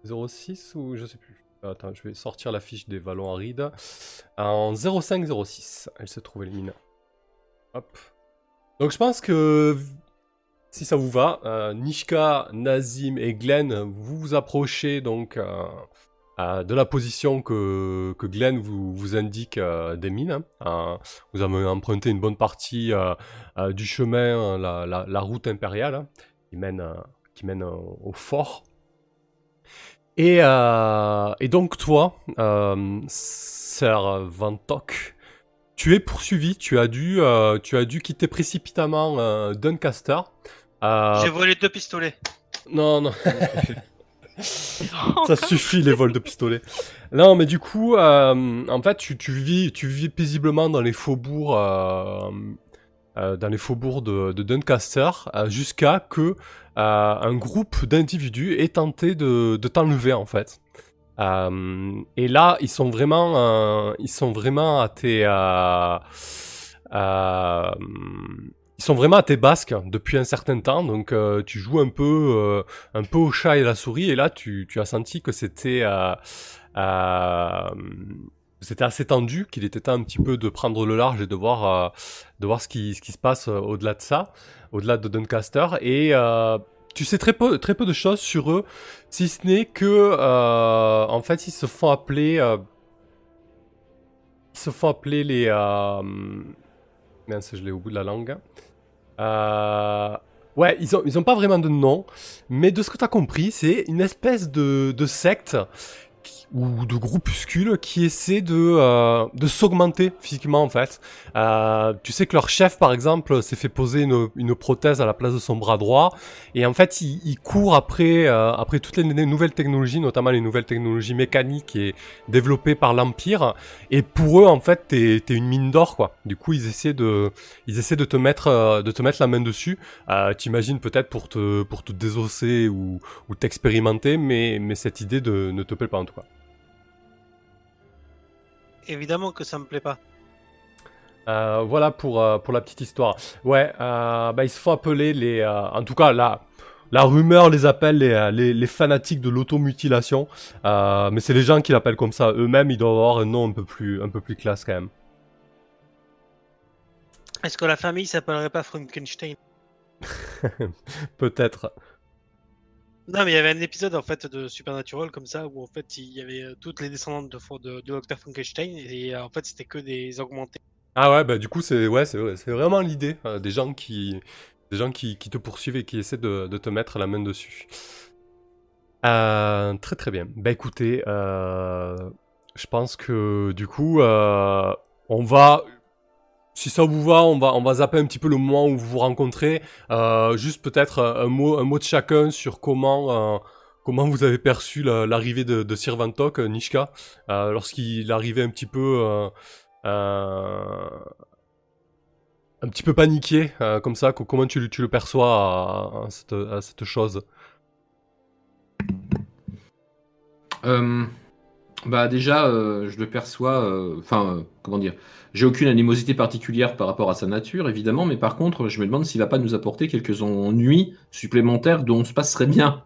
06 ou je sais plus. Attends, je vais sortir la fiche des vallons arides. En 05-06, elles se trouvaient les mines. Hop. Donc je pense que si ça vous va, euh, Nishka, Nazim et Glenn, vous vous approchez donc euh, euh, de la position que, Glenn vous, indique des mines. hein. Vous avez emprunté une bonne partie du chemin, euh, la, route impériale, hein, qui mène, au fort. Et, et donc toi, Sir Vantok, tu es poursuivi, tu as dû, euh, tu as dû quitter précipitamment euh, Doncaster. Euh, J'ai volé deux pistolets. non, non. <laughs> Ça suffit les vols de pistolets. Non, mais du coup, euh, en fait, tu, tu vis, tu vis paisiblement dans les faubourgs, dans les faubourgs de, de Doncaster, euh, jusqu'à que un groupe d'individus ait tenté de, de t'enlever, en fait. Euh, et là, ils sont vraiment, euh, ils sont vraiment à tes, euh, ils sont vraiment à tes basques depuis un certain temps. Donc, tu joues un peu, un peu au chat et la souris. Et là, tu, as senti que c'était, c'était assez tendu, qu'il était temps un petit peu de prendre le large et de voir, de voir ce qui, ce qui se passe au-delà de ça, au-delà de Doncaster. Et tu sais très peu, très peu de choses sur eux, si ce n'est que, euh, en fait, ils se font appeler, euh, ils se font appeler les, euh, mince, je l'ai au bout de la langue. Euh, ouais, ils ont, ils ont pas vraiment de nom, mais de ce que tu as compris, c'est une espèce de, de secte qui- ou de groupuscule qui essaie de, euh, de s'augmenter physiquement en fait. Euh, tu sais que leur chef par exemple s'est fait poser une, une prothèse à la place de son bras droit et en fait il, il court après, euh, après toutes les, les nouvelles technologies, notamment les nouvelles technologies mécaniques et développées par l'Empire et pour eux en fait t'es es une mine d'or quoi. Du coup ils essaient de, ils essaient de te mettre, euh, de te mettre la main dessus. Euh, T'imagines peut-être pour te, pour te désosser ou, ou t'expérimenter, mais, mais cette idée de, ne te plaît pas en tout cas. Évidemment que ça me plaît pas. Euh, voilà pour, euh, pour la petite histoire. Ouais, euh, bah, ils se font appeler les. euh, en tout cas, la, la rumeur les appelle les, les, les fanatiques de l'automutilation. Mais c'est les gens qui l'appellent comme ça. Eux-mêmes, ils doivent avoir un nom un peu plus, un peu plus classe quand même. Est-ce que la famille s'appellerait pas Frankenstein? <laughs> Peut-être. Non, mais il y avait un épisode en fait de Supernatural comme ça où en fait il y avait euh, toutes les descendantes de, Dr Frankenstein et euh, en fait c'était que des augmentés. Ah ouais, bah du coup, c'est ouais, vraiment l'idée. euh, des gens qui, des gens qui, qui te poursuivent et qui essaient de, te mettre la main dessus. Très très bien. Bah écoutez, je pense que du coup, on va, si ça vous va, on va, on va zapper un petit peu le moment où vous vous rencontrez. Euh, juste peut-être un mot, un mot de chacun sur comment. euh, Comment vous avez perçu la- l'arrivée de, de Sir Vantok, euh, Nishka, euh, lorsqu'il arrivait un petit peu euh, euh, un petit peu paniqué, euh, comme ça, co- comment tu, le- perçois cette, à cette chose? Euh, bah déjà, euh, je le perçois. euh, Enfin, euh, comment dire J'ai aucune animosité particulière par rapport à sa nature, évidemment, mais par contre, je me demande s'il va pas nous apporter quelques ennuis supplémentaires dont on se passerait bien.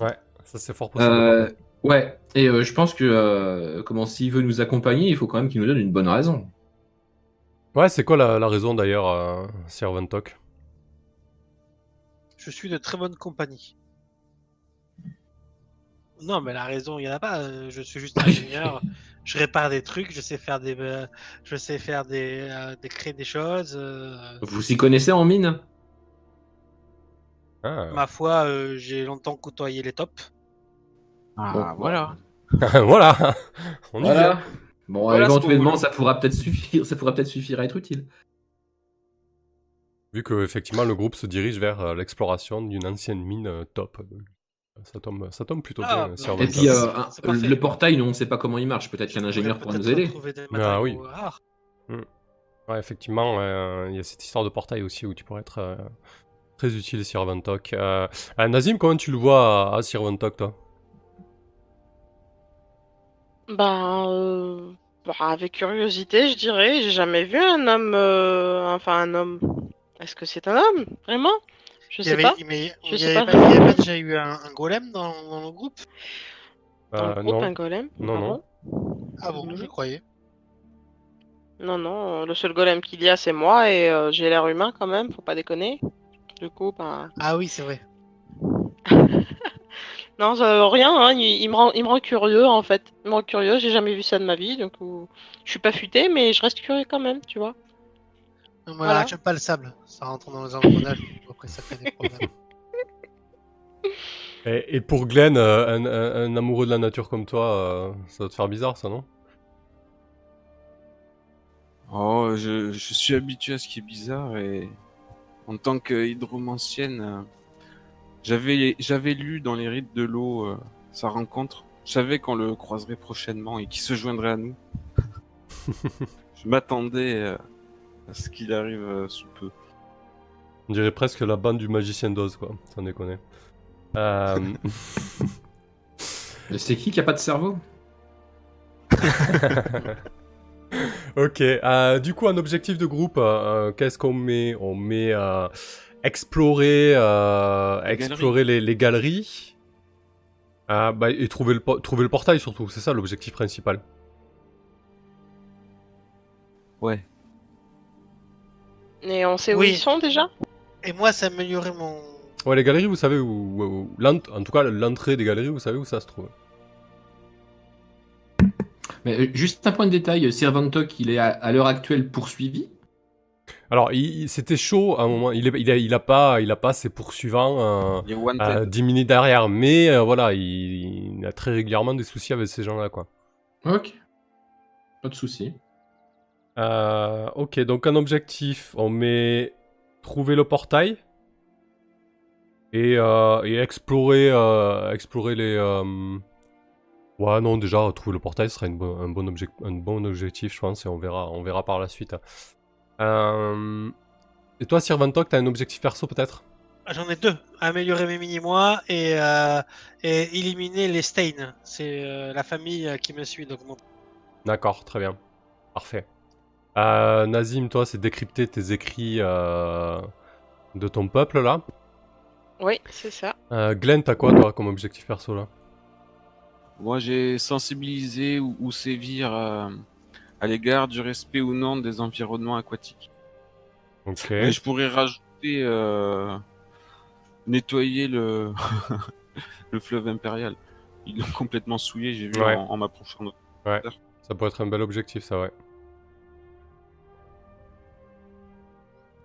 Ouais, ça c'est fort possible. Euh, ouais, et euh, je pense que euh, comment s'il veut nous accompagner, il faut quand même qu'il nous donne une bonne raison. Ouais, c'est quoi la, la raison d'ailleurs, euh, Sir Vantok Je suis de très bonne compagnie. Non, mais la raison, il y en a pas. euh, Je suis juste <laughs> ingénieur. je répare des trucs. Je sais faire des, euh, je sais faire des, euh, des créer des choses. euh, Vous y connaissez en mine? Ah. Ma foi, euh, j'ai longtemps côtoyé les tops. Ah, Bon, voilà. voilà, <laughs> on. Voilà. Bon, Voilà éventuellement, ça pourra peut-être suffire. Ça pourra peut-être suffire à être utile. Vu que effectivement le groupe se dirige vers euh, l'exploration d'une ancienne mine euh, top. Ça tombe, ça tombe plutôt Ah, bien, bah, Et puis, euh, le portail, nous, on ne sait pas comment il marche. Peut-être qu'un ingénieur pourra pourrais nous aider. peut-être trouver des Ah oui. rares. Ouais, effectivement, euh, il y a cette histoire de portail aussi où tu pourrais être euh, très utile, Sir Vantok. Euh, euh, Nazim, comment tu le vois à, à Sir Vantok, toi? Ben, euh, bah, avec curiosité, je dirais. J'ai jamais vu un homme. euh, Enfin, un homme. Est-ce que c'est un homme Vraiment? Je sais pas. mais Je il y sais avait pas. pas, il y avait pas déjà eu un, un golem dans, dans le groupe? Dans le Euh, groupe, non. un golem Non, Ah non. bon Ah bon, Mhm. je croyais. Non, non. Le seul golem qu'il y a, c'est moi et euh, j'ai l'air humain quand même. Faut pas déconner. Du coup, ben. Ah oui, c'est vrai. <laughs> Non, ça- rien, hein, il, il me rend, il me rend curieux en fait. Il me rend curieux, j'ai jamais vu ça de ma vie, donc euh, je suis pas futé, mais je reste curieux quand même, tu vois. Moi, Voilà. j'aime pas le sable. Ça rentre dans les engrenages. Après, ça crée des problèmes. <laughs> Et, et pour Glenn, euh, un, un- un amoureux de la nature comme toi, euh, ça va te faire bizarre, ça, non? Oh, je, je suis habitué à ce qui est bizarre et en tant que hydromancienne, euh, j'avais j'avais lu dans les rites de l'eau euh, sa rencontre. Je savais qu'on le croiserait prochainement et qu'il se joindrait à nous. <laughs> je m'attendais euh, ce qu'il arrive euh, sous peu. On dirait presque la bande du magicien d'Oz, quoi, sans déconner. Euh... Mais C'est qui qui a pas de cerveau? <laughs> Ok, euh, du coup, un objectif de groupe, euh, qu'est-ce qu'on met? On met euh, explorer, euh, Les explorer les, les galeries. Ah, bah, et trouver le, trouver le portail surtout, c'est ça l'objectif principal. Ouais. Et on sait où Oui. ils sont déjà? Et moi, ça améliorait mon. Ouais, les galeries, vous savez où. où- où- l'ent- en tout cas, l'entrée des galeries, vous savez où ça se trouve. Mais euh, juste un point de détail, Servantok, il est à, à l'heure actuelle poursuivi? Alors, il, il- c'était chaud à un moment. Il, est, il, a, il a pas, il a pas ses poursuivants euh, Il y a One euh, 10 minutes derrière, mais euh, voilà, il, il a très régulièrement des soucis avec ces gens-là, quoi. Ok. Pas de souci. Euh, ok, donc un objectif, on met trouver le portail et, euh, et explorer, euh, explorer les. Ouais, non, déjà trouver le portail serait une bo- un, bon objec- un bon objectif, je pense, et on verra, on verra par la suite. Et toi, Sirvantok, t'as un objectif perso peut-être? Ah, J'en ai deux. Améliorer mes mini-mois et, euh, et éliminer les stains. C'est euh, la famille qui me suit, donc mon- D'accord, très bien, parfait. Euh, Nazim, toi, c'est décrypter tes écrits euh, de ton peuple là. Oui, c'est ça. Euh, Glenn, t'as quoi toi comme objectif perso là? Moi, j'ai sensibilisé ou, ou sévir euh, à l'égard du respect ou non des environnements aquatiques. Ok. Et je pourrais rajouter euh, nettoyer le <laughs> le fleuve impérial. Ils l'ont complètement souillé, j'ai vu Ouais. en, en m'approchant. de- Ça pourrait être un bel objectif, ça, ouais.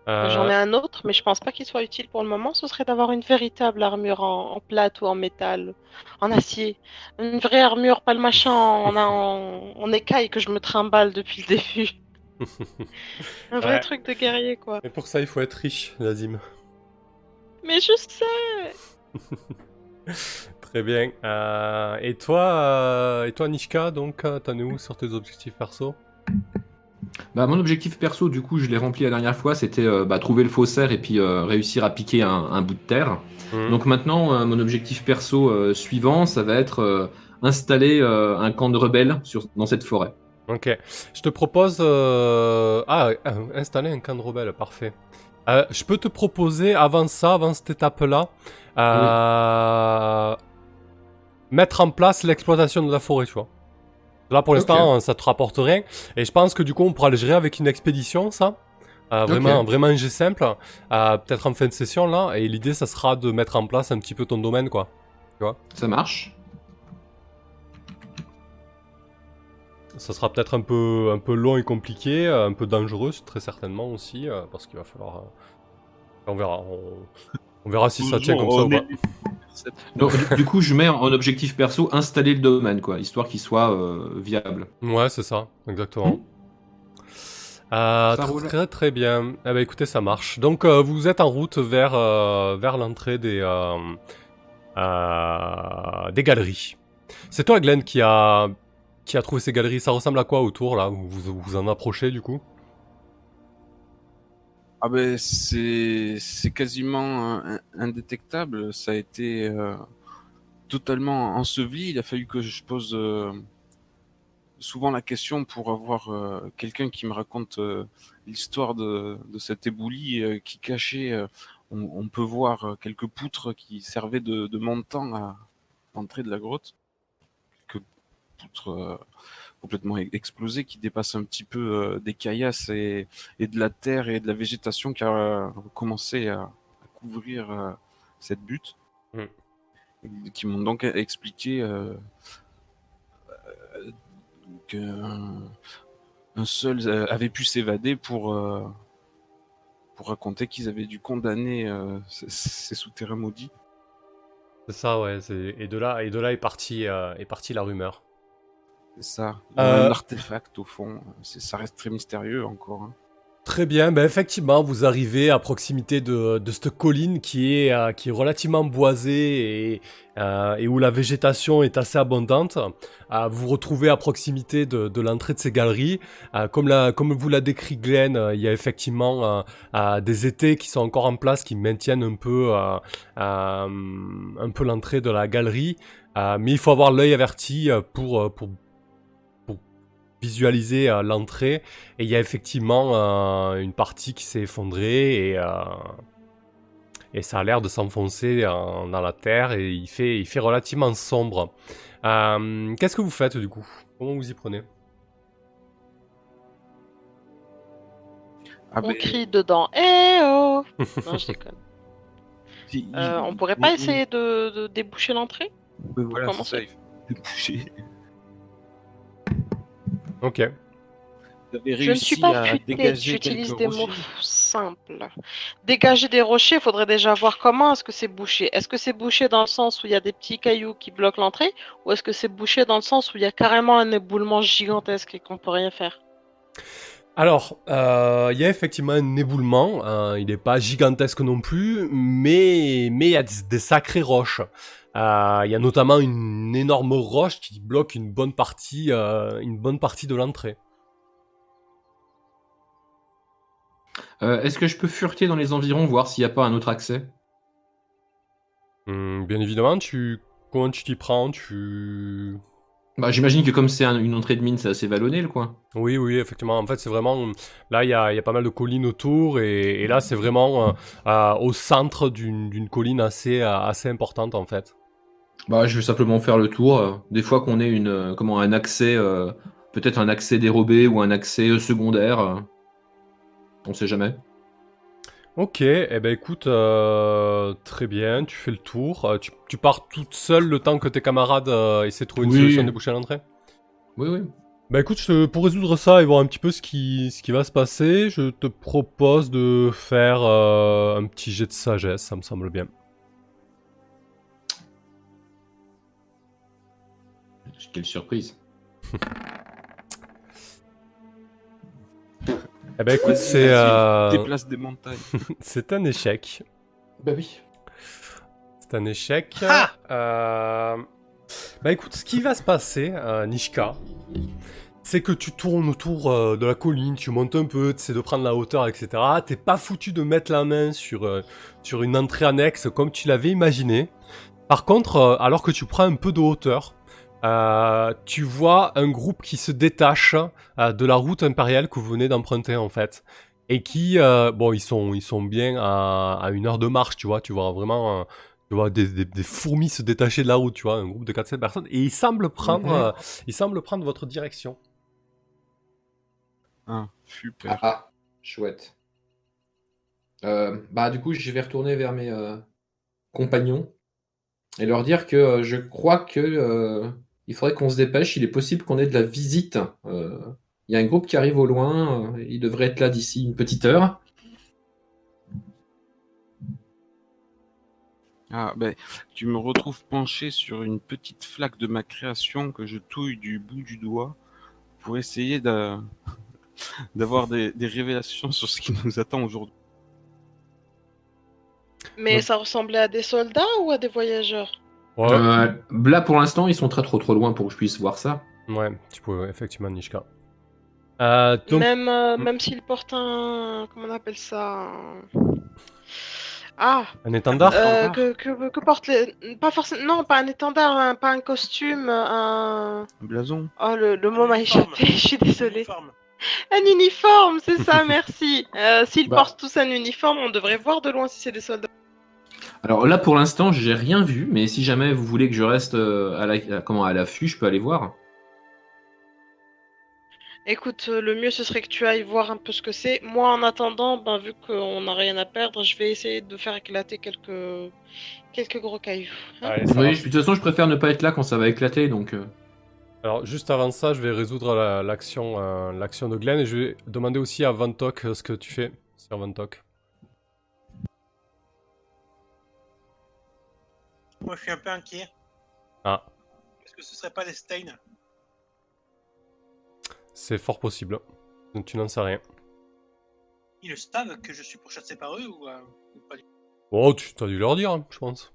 Euh, J'en ai un autre, mais je pense pas qu'il soit utile pour le moment. Ce serait d'avoir une véritable armure en, en plate ou en métal, en acier. Une vraie armure, pas le machin en, en, en écaille que je me trimballe depuis le début. <laughs> Un vrai Ouais. truc de guerrier, quoi. Mais pour ça, il faut être riche, Nazim. Mais je sais <laughs> Très bien. Euh, et toi, euh, et toi, Nishka, donc, t'en es où sur tes objectifs perso? Bah, mon objectif perso, du coup, je l'ai rempli la dernière fois, c'était euh, bah, trouver le faussaire et puis euh, réussir à piquer un, un bout de terre. Hmm. Donc maintenant, euh, mon objectif perso suivant, ça va être installer un camp de rebelles sur, dans cette forêt. Ok. Je te propose... Ah, installer un camp de rebelle, parfait. Je peux te proposer, avant ça, avant cette étape-là, mettre en place l'exploitation de la forêt, tu vois. Là, pour l'instant, ça te rapporte rien. Et je pense que du coup, on pourra le gérer avec une expédition, ça. Euh, vraiment, vraiment un jet simple. Euh, Peut-être en fin de session, là. Et l'idée, ça sera de mettre en place un petit peu ton domaine, quoi. Ça marche Ça sera peut-être un peu, un peu long et compliqué, euh, un peu dangereux, très certainement aussi, euh, parce qu'il va falloir. On verra. On, on verra si ça tient comme ça ou pas. Donc, du, du coup, je mets en objectif perso installer le domaine, quoi, histoire qu'il soit euh, viable. Ouais, c'est ça, exactement. Euh, Ça très, très très bien. Eh ben écoutez, ça marche. Donc euh, vous êtes en route vers euh, vers l'entrée des euh, euh, des galeries. C'est toi, Glenn, qui a qui a trouvé ces galeries. Ça ressemble à quoi autour là? Vous vous vous en approchez du coup? Ah ben c'est quasiment indétectable. Ça a été euh, totalement enseveli. Il a fallu que je pose euh, souvent la question pour avoir euh, quelqu'un qui me raconte l'histoire de, de cet éboulis qui cachait. on, on peut voir quelques poutres qui servaient de, de montant à l'entrée de la grotte. Quelques poutres complètement e- explosées qui dépassent un petit peu euh, des caillasses et, et de la terre et de la végétation qui a euh, commencé à, à couvrir euh, cette butte. Mm. Qui m'ont donc expliqué euh, euh, qu'un un seul avait pu s'évader pour, euh, pour raconter qu'ils avaient dû condamner ces, souterrains maudits. C'est ça, ouais. Et de là, et de là est partie, est partie la rumeur. C'est ça. Il y a Euh. un artefact au fond. Ça reste très mystérieux encore. hein. Très bien, ben effectivement, vous arrivez à proximité de, de cette colline qui est, euh, qui est relativement boisée et, euh, et où la végétation est assez abondante. Euh, vous vous retrouvez à proximité de, de l'entrée de ces galeries. Comme, la, comme vous l'a décrit Glenn, il y a effectivement des étés qui sont encore en place, qui maintiennent un peu, un peu l'entrée de la galerie. Mais il faut avoir l'œil averti pour, pour visualiser euh, l'entrée. Et il y a effectivement euh, une partie qui s'est effondrée et, euh, et ça a l'air de s'enfoncer euh, dans la terre et il fait, il fait relativement sombre. Euh, Qu'est-ce que vous faites du coup? Comment vous y prenez? Ah On ben, crie dedans. Eh oh <laughs> Non, je déconne. si- Euh, il- on pourrait pas il- essayer de, de déboucher l'entrée? Voilà, Comment ça, déboucher. Ok. Vous avez Je ne suis pas futée, dégager j'utilise des rochers. mots simples. Dégager des rochers, il faudrait déjà voir comment est-ce que c'est bouché. Est-ce que c'est bouché dans le sens où il y a des petits cailloux qui bloquent l'entrée ou est-ce que c'est bouché dans le sens où il y a carrément un éboulement gigantesque et qu'on peut rien faire? Alors, euh, il y a effectivement un éboulement. euh, il n'est pas gigantesque non plus, mais mais il y a des, des sacrées roches. Euh, Il y a notamment une énorme roche qui bloque une bonne partie, euh, une bonne partie de l'entrée. Euh, Est-ce que je peux fureter dans les environs, voir s'il n'y a pas un autre accès? Hum, bien évidemment, tu comment tu t'y prends? Tu bah, J'imagine que comme c'est un- une entrée de mine, c'est assez vallonné le coin. Oui, oui, effectivement. En fait, c'est vraiment là, il y a, il y a pas mal de collines autour, et, et là, c'est vraiment euh, euh, au centre d'une colline assez, euh, assez importante, en fait. Bah, je vais simplement faire le tour. Des fois qu'on ait une, euh, comment, un accès, euh, peut-être un accès dérobé ou un accès secondaire. on sait jamais. Ok, eh ben écoute, euh, très bien, tu fais le tour. Euh, tu, tu pars toute seule le temps que tes camarades euh, essaient de trouver une Oui. solution de déboucher à l'entrée? Oui, oui. Bah écoute, je te- pour résoudre ça et voir un petit peu ce qui, ce qui va se passer, je te propose de faire euh, un petit jet de sagesse, ça me semble bien. Quelle surprise. <laughs> Eh ben écoute, c'est euh, Déplace des montagnes. <laughs> c'est un échec. Bah oui. C'est un échec. Ah Euh, Bah écoute, ce qui va se passer, euh, Nishka, c'est que tu tournes autour euh, de la colline, tu montes un peu, tu essaies de prendre la hauteur, etc. T'es pas foutu de mettre la main sur, euh, sur une entrée annexe comme tu l'avais imaginé. Par contre, euh, alors que tu prends un peu de hauteur, euh, tu vois un groupe qui se détache euh, de la route impériale que vous venez d'emprunter en fait. Et qui, euh, bon, ils sont, ils sont bien à, à une heure de marche, tu vois, tu vois vraiment... tu vois des, des- des fourmis se détacher de la route, tu vois, un groupe de 4-7 personnes, et ils semblent prendre, Mhm. euh, ils semblent prendre votre direction. Ah, super. Ah, chouette. Euh, bah du coup, je vais retourner vers mes euh, compagnons et leur dire que euh, je crois que euh, il faudrait qu'on se dépêche. Il est possible qu'on ait de la visite. Euh, Il y a un groupe qui arrive au loin. euh, il devrait être là d'ici une petite heure. Ah, ben, tu me retrouves penché sur une petite flaque de ma création que je touille du bout du doigt pour essayer d'a- <laughs> d'avoir des, des révélations sur ce qui nous attend aujourd'hui. Mais ça ressemblait à des soldats ou à des voyageurs? Ouais, Euh, là, pour l'instant, ils sont très trop trop loin pour que je puisse voir ça. ouais, tu peux, effectivement, Nishka. Euh, donc, Même, euh, même s'ils portent un. Comment on appelle ça un- Ah, Un étendard euh, que, que, que porte les... Pas forcément... Non, pas un étendard, un- pas un costume, un... Un blason. Oh, le, le mot m'a échappé, <laughs> je suis désolée. Uniforme. Un uniforme, c'est ça, <laughs> merci. Euh, S'ils Bah. portent tous un uniforme, on devrait voir de loin si c'est des soldats. Alors là, pour l'instant, j'ai rien vu, mais si jamais vous voulez que je reste euh, à la, à- comment, à l'affût, je peux aller voir. Écoute, euh, le mieux ce serait que tu ailles voir un peu ce que c'est. Moi, en attendant, ben, vu qu'on n'a rien à perdre, je vais essayer de faire éclater quelques, quelques gros cailloux. hein. Allez, Oui, de toute façon, je préfère ne pas être là quand ça va éclater, donc. euh, Alors, juste avant ça, je vais résoudre la- l'action euh, l'action de Glenn et je vais demander aussi à Vantok ce que tu fais sur Vantok. Moi, je suis un peu inquiet. Ah. Est-ce que ce serait pas les Stains C'est fort possible. Donc, tu n'en sais rien. Ils le savent que je suis pourchassé par eux ou, euh, ou pas du tout? Oh, tu t'as dû leur dire, hein, je pense.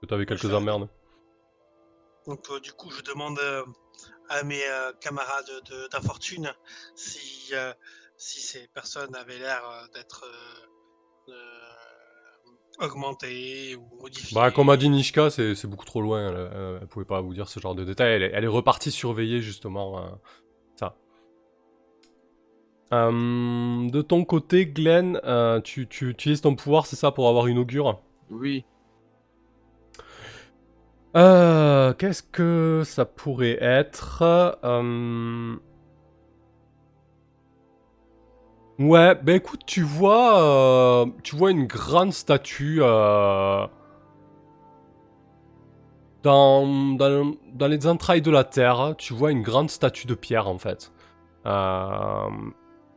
Que t'avais quelques emmerdes. Donc, euh, du coup, je demande euh, à mes camarades de- d'infortune si, si ces personnes avaient l'air d'être euh, euh, augmentées ou modifiées. Bah, comme a dit Nishka, c'est c'est beaucoup trop loin. Elle, elle- elle pouvait pas vous dire ce genre de détails. Elle, est- elle est repartie surveiller justement euh, ça. Euh, de ton côté, Glenn, euh, tu, tu utilises ton pouvoir, c'est ça, pour avoir une augure? Oui. Euh, Qu'est-ce que ça pourrait être? Ouais, bah écoute, tu vois, euh, tu vois une grande statue euh, dans, dans, dans les entrailles de la terre. Tu vois une grande statue de pierre en fait. Euh,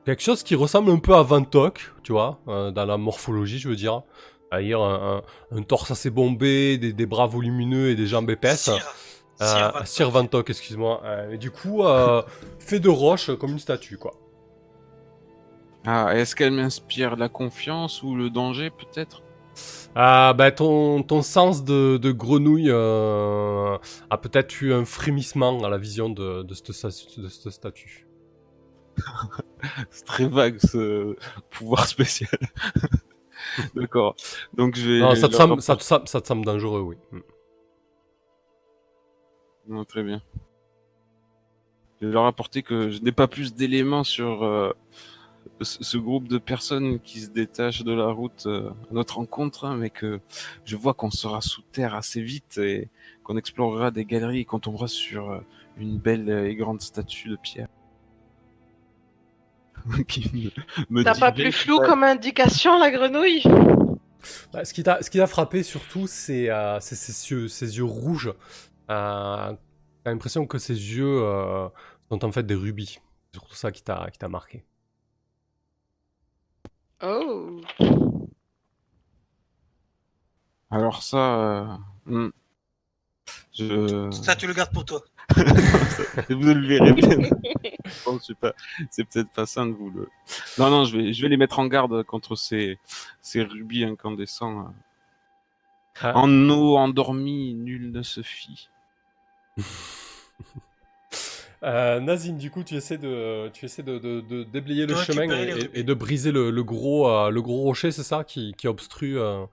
quelque chose qui ressemble un peu à Vantok, tu vois, dans la morphologie, je veux dire. C'est-à-dire un, un- un torse assez bombé, des, des bras volumineux et des jambes épaisses. Sir Vantok, excuse-moi. Et du coup, <laughs> fait de roche comme une statue, quoi. Ah, est-ce qu'elle m'inspire la confiance ou le danger, peut-être? Ah, bah, ton, ton sens de, de grenouille euh, a peut-être eu un frémissement à la vision de, de, cette, de cette statue. <laughs> C'est très vague, ce pouvoir spécial. <laughs> D'accord. Donc, je vais... Non, ça te, semble, ça, te, ça te semble dangereux, oui. Mm. Non, très bien. Je vais leur apporter que je n'ai pas plus d'éléments sur euh, ce, groupe de personnes qui se détachent de la route euh, à notre rencontre, hein, mais que je vois qu'on sera sous terre assez vite et qu'on explorera des galeries et qu'on tombera sur euh, une belle et grande statue de pierre. <laughs> Qui me- me T'as pas plus flou comme indication, la grenouille? Bah, ce qui t'a ce qui t'a frappé surtout, c'est euh, ses yeux, ses yeux rouges. Euh, T'as l'impression que ses yeux euh, sont en fait des rubis. C'est surtout ça qui t'a qui t'a marqué. Oh. Alors ça, euh, hmm. je... Ça, tu le gardes pour toi. <laughs> vous le verrez bien. Bon, c'est pas, c'est peut-être pas sain de vous le. Non, non, je vais, je vais les mettre en garde contre ces, ces rubis incandescents. Ah. En eau endormie, nul ne se fie. <laughs> Euh, Nazim, du coup, tu essaies de, tu essaies de, de- de déblayer le chemin et, de briser le, le gros, euh, le gros rocher, c'est ça, qui, qui obstrue. euh,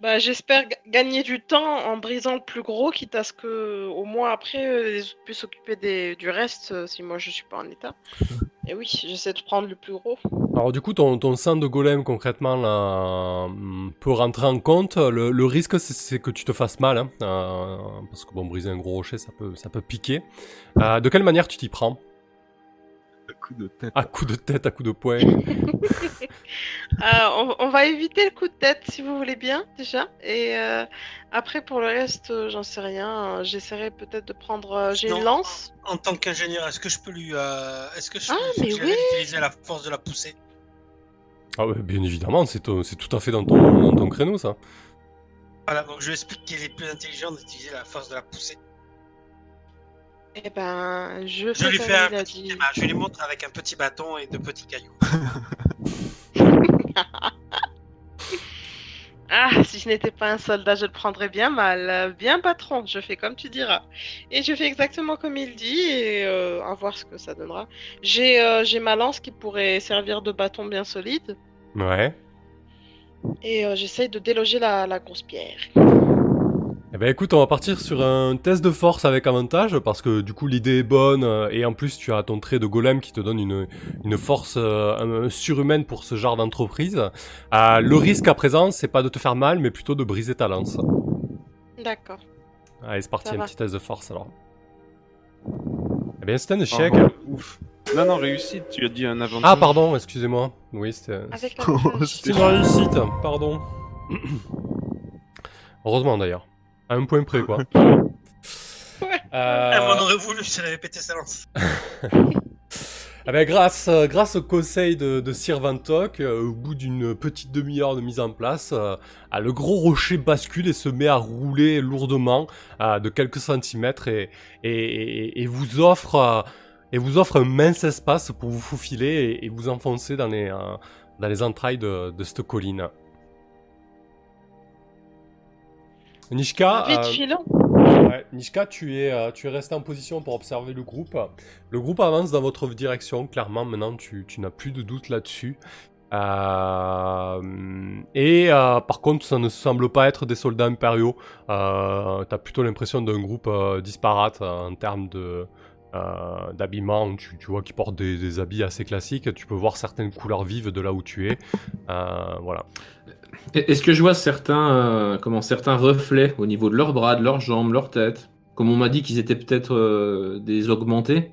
Bah, j'espère ga- gagner du temps en brisant le plus gros, quitte à ce que, au moins après, euh, les autres puissent s'occuper des... du reste euh, si moi je suis pas en état. Et oui, j'essaie de prendre le plus gros. Alors du coup, ton, ton sang de golem concrètement là, hum, peut rentrer en compte. Le, le risque, c'est- que tu te fasses mal, hein, euh, parce que bon, briser un gros rocher, ça peut, ça peut piquer. Euh, de quelle manière tu t'y prends? Un coup de tête. À coup de tête, à coup de poing <laughs> Euh, on, on va éviter le coup de tête si vous voulez bien, déjà. Et euh, après, pour le reste, euh, j'en sais rien. J'essaierai peut-être de prendre. J'ai une lance. En tant qu'ingénieur, est-ce que je peux lui, euh, est-ce que je Ah, peux lui oui. d'utiliser la force de la poussée? Ah ouais, bien évidemment, c'est to- c'est tout à fait dans ton, dans ton créneau ça. Voilà, donc je lui explique qu'il est plus intelligent d'utiliser la force de la poussée. Eh ben, je, Je fais lui fais un petit. Je lui montre avec un petit bâton et de petits cailloux. <laughs> <laughs> Ah, si je n'étais pas un soldat, je le prendrais bien mal. Bien patron, je fais comme tu diras. Et je fais exactement comme il dit et euh, à voir ce que ça donnera. J'ai euh, j'ai ma lance qui pourrait servir de bâton bien solide. Ouais. Et euh, j'essaye de déloger la, la grosse pierre. Eh ben écoute, on va partir sur un test de force avec avantage parce que du coup l'idée est bonne euh, et en plus tu as ton trait de golem qui te donne une, une force euh, surhumaine pour ce genre d'entreprise. Euh, le risque à présent c'est pas de te faire mal mais plutôt de briser ta lance. D'accord. Allez c'est parti, Ça un va. petit test de force alors. Eh bien c'est un échec. Ah, ouf. Non, non, réussite, tu as dit un avantage. Ah pardon, excusez-moi. Oui c'était... Avec <laughs> la C'est une réussite, pardon. <clears throat> Heureusement d'ailleurs. À un point près quoi. <laughs> Euh, Elle m'en aurait voulu si elle avait pété sa lance. Ah <laughs> ben, grâce, euh, grâce au conseil de, de Sir Vantok, euh, au bout d'une petite demi-heure de mise en place, euh, ah, le gros rocher bascule et se met à rouler lourdement euh, de quelques centimètres et, et, et- et vous offre euh, et vous offre un mince espace pour vous faufiler et, et vous enfoncer dans les, euh, dans les entrailles de, de cette colline. Nishka, euh. Ouais, Nishka, tu es, euh, tu es resté en position pour observer le groupe. Le groupe avance dans votre direction, clairement, maintenant tu, tu n'as plus de doute là-dessus. Euh, et euh, par contre, ça ne semble pas être des soldats impériaux. Euh, T'as plutôt l'impression d'un groupe disparate en termes de d'habillement. Tu, tu vois qu'ils portent des, des habits assez classiques. Tu peux voir certaines couleurs vives de là où tu es. Voilà. Est-ce que je vois certains, euh, comment, certains reflets au niveau de leurs bras, de leurs jambes, leur tête? Comme on m'a dit qu'ils étaient peut-être euh, des augmentés.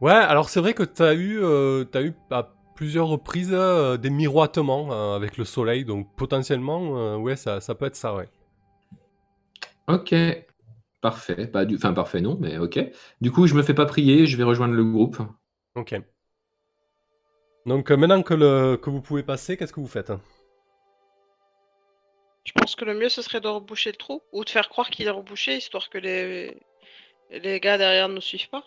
Ouais, alors c'est vrai que t'as eu, euh, t'as eu à plusieurs reprises des miroitements avec le soleil, donc potentiellement, ouais, ça, ça peut être ça, ouais. Ok, parfait. Bah, du... Enfin, parfait, non, mais ok. Du coup, je me fais pas prier, je vais rejoindre le groupe. Ok. Donc maintenant que, le, que vous pouvez passer, qu'est-ce que vous faites? Je pense que le mieux ce serait de reboucher le trou ou de faire croire qu'il est rebouché histoire que les les gars derrière ne nous suivent pas.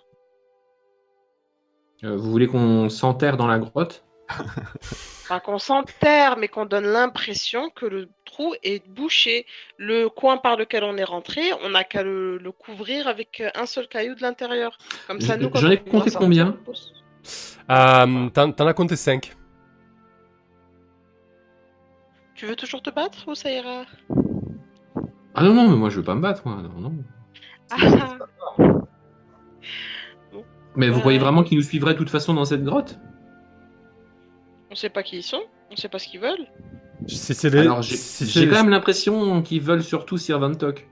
Euh, vous voulez qu'on s'enterre dans la grotte? Enfin, qu'on s'enterre, mais qu'on donne l'impression que le trou est bouché. Le coin par lequel on est rentré, on n'a qu'à le, le couvrir avec un seul caillou de l'intérieur. Comme ça, nous, j'en ai compté combien? euh, T'en t'en as compté 5. Tu veux toujours te battre ou ça ira? Ah non, non, mais moi je veux pas me battre, moi. Non, non. Ah, Mais vous Euh. croyez vraiment qu'ils nous suivraient de toute façon dans cette grotte? On sait pas qui ils sont, on sait pas ce qu'ils veulent. Si c'est les- Alors j'ai si j'ai c'est- quand même l'impression qu'ils veulent surtout Sir Vantok.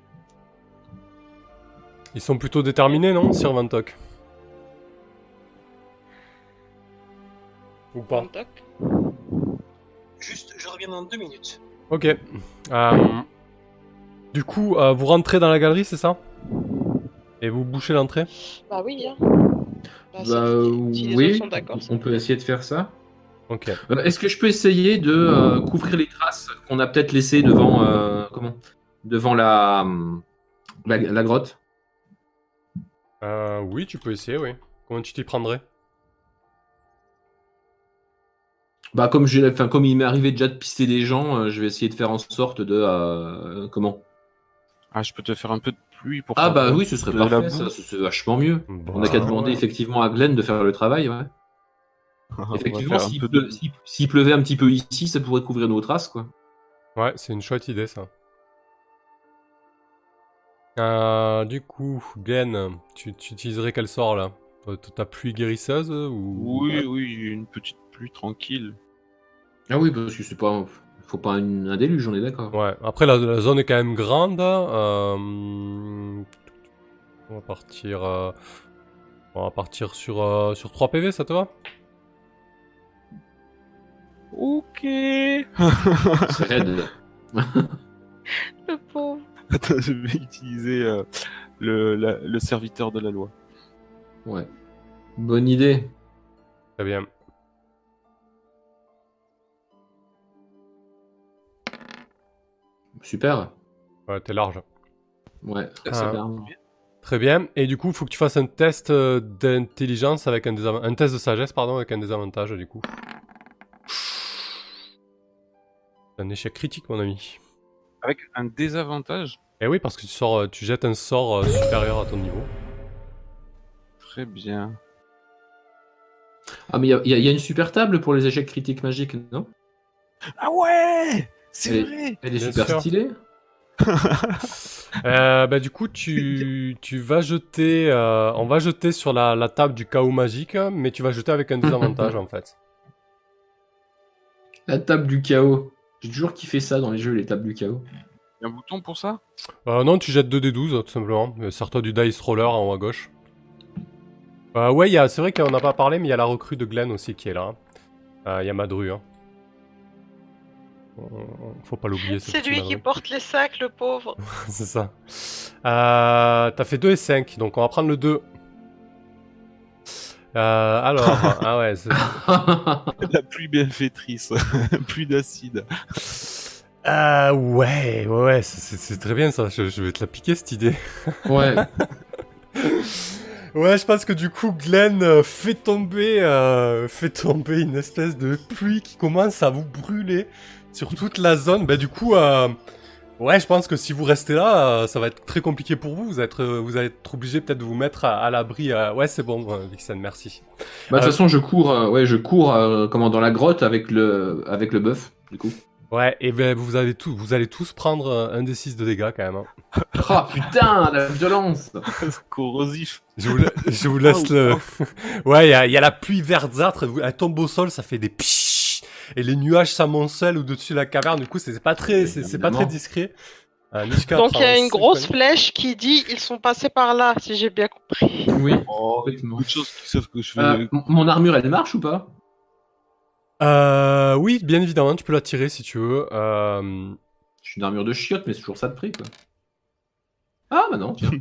Ils sont plutôt déterminés, non, Sir Vantok Ou pas? Juste, je reviens dans deux minutes. Ok. Euh, du coup, euh, vous rentrez dans la galerie, c'est ça? Et vous bouchez l'entrée? Bah oui. Hein. Bah, Bah, si les oui, sont on peut essayer de faire ça. Ok. Euh, Est-ce que je peux essayer de euh, couvrir les traces qu'on a peut-être laissées devant, euh, comment? Devant la, la, la grotte? Euh, oui, tu peux essayer, oui. Comment tu t'y prendrais? Bah comme j'ai, enfin comme il m'est arrivé déjà de pister des gens, euh, je vais essayer de faire en sorte de euh, comment? Ah, je peux te faire un peu de pluie pour Ah faire bah de- oui, ce serait de la parfait, boue. ça, ce- c'est vachement mieux. Bon, On n'a qu'à euh, demander ouais. effectivement à Glenn de faire le travail, ouais. <laughs> On va Effectivement, faire un s'il peu de pleu- s'il- s'il pleuvait un petit peu ici, ça pourrait couvrir nos traces, quoi. Ouais, c'est une chouette idée, ça. Euh, du coup, Glenn, tu, tu utiliserais quel sort, là? Ta- Ta pluie guérisseuse ou... Oui, oui, une petite pluie tranquille. Ah oui, parce que c'est pas, faut pas une- un déluge, on est d'accord. Ouais, après la, la zone est quand même grande. euh, On va partir. euh, On va partir sur, euh, sur 3 PV, ça te va? Ok. C'est raide. <laughs> Le pauvre. Attends, je vais utiliser euh, le, la- le serviteur de la loi. Ouais. Bonne idée. Très bien. Super. Ouais, t'es large. Ouais, Ah. c'est carrément. Très bien. Et du coup, il faut que tu fasses un test euh, d'intelligence avec un désavantage. Un test de sagesse, pardon, avec un désavantage, du coup. Un échec critique, mon ami. Avec un désavantage? Et oui, parce que tu sors, euh, tu jettes un sort euh, supérieur à ton niveau. Très bien. Ah mais il y a une super table pour les échecs critiques magiques, non? Ah ouais C'est vrai Elle est Bien super sûr. stylée. <laughs> Euh, bah du coup tu, tu vas jeter, euh, on va jeter sur la, la table du chaos magique, mais tu vas jeter avec un désavantage <laughs> en fait. La table du chaos. J'ai toujours kiffé ça dans les jeux, les tables du chaos. Il y a un bouton pour ça? Euh, non, tu jettes 2d12 tout simplement. Euh, Sers-toi du dice roller en haut à gauche. Euh, ouais, il y a- c'est vrai qu'on n'a pas parlé, mais il y a la recrue de Glenn aussi qui est là. Euh, Il y a Madru. Hein. Faut pas l'oublier. ce C'est lui qui porte les sacs, le pauvre. <laughs> c'est ça. Euh, T'as fait 2 et 5, donc on va prendre le 2. Euh, alors, <laughs> ah ouais, c'est- <laughs> La pluie bienfaitrice. Plus d'acide. Euh, ouais, ouais, c'est- c'est c'est très bien ça, je, je vais te la piquer cette idée. ouais. Ouais, je pense que du coup, Glenn euh, fait tomber, euh, fait tomber une espèce de pluie qui commence à vous brûler sur toute la zone. Bah, du coup, euh, ouais, je pense que si vous restez là, euh, ça va être très compliqué pour vous. Vous, êtes, euh, vous allez être obligé peut-être de vous mettre à, à l'abri. euh, Ouais, c'est bon, Vixen, merci. Bah, de toute Euh, façon, je cours, euh, ouais, je cours euh, comment, dans la grotte avec le, avec le bœuf, du coup. Ouais, et ben vous allez tous, vous allez tous prendre un des 6 de dégâts quand même. hein. <laughs> Ah putain, la violence <laughs> Corrosif. Je vous, la- je vous laisse le. <laughs> ouais, il y a, il y a la pluie verdâtre, elle tombe au sol, ça fait des pshhh, et les nuages s'amoncellent au-dessus de la caverne. Du coup, c'est pas très, c'est pas très discret. Euh, Nishka Donc il y a une grosse flèche qui dit ils sont passés par là, si j'ai bien compris. Oui. Oh, Complètement. beaucoup de choses qui savent que je fais. Euh, mon armure, elle marche ou pas? Euh, oui, bien évidemment, tu peux la tirer si tu veux. Euh, Je suis une armure de chiotte, mais c'est toujours ça de prix, quoi. Ah bah non, tiens.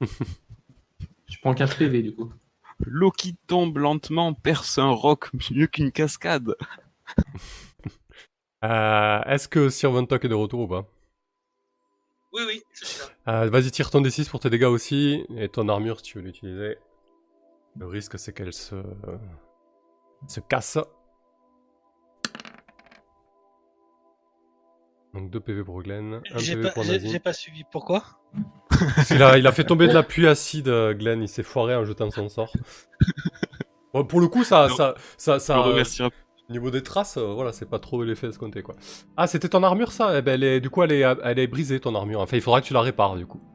<laughs> je prends 15 PV, du coup. L'eau qui tombe lentement perce un roc mieux qu'une cascade. <laughs> euh, Est-ce que Sir est de retour ou pas? Oui, oui, je suis là. Euh, Vas-y, tire ton D6 pour tes dégâts aussi, et ton armure si tu veux l'utiliser. Le risque, c'est qu'elle se... se casse. Donc 2 PV pour Glenn, 1 J'ai PV pas, pour j'ai- Nazim. j'ai pas suivi. Pourquoi? Il a, il a fait tomber de la pluie acide, Glenn, il s'est foiré en jetant son sort. <laughs> Bon, pour le coup, ça, Non. ça, ça, Je ça, euh, niveau des traces, euh, voilà, c'est pas trop l'effet escompté, quoi. Ah, c'était ton armure, ça? Eh ben, elle est, du coup, elle est, elle est brisée, ton armure. Enfin, il faudra que tu la répares, du coup. <laughs>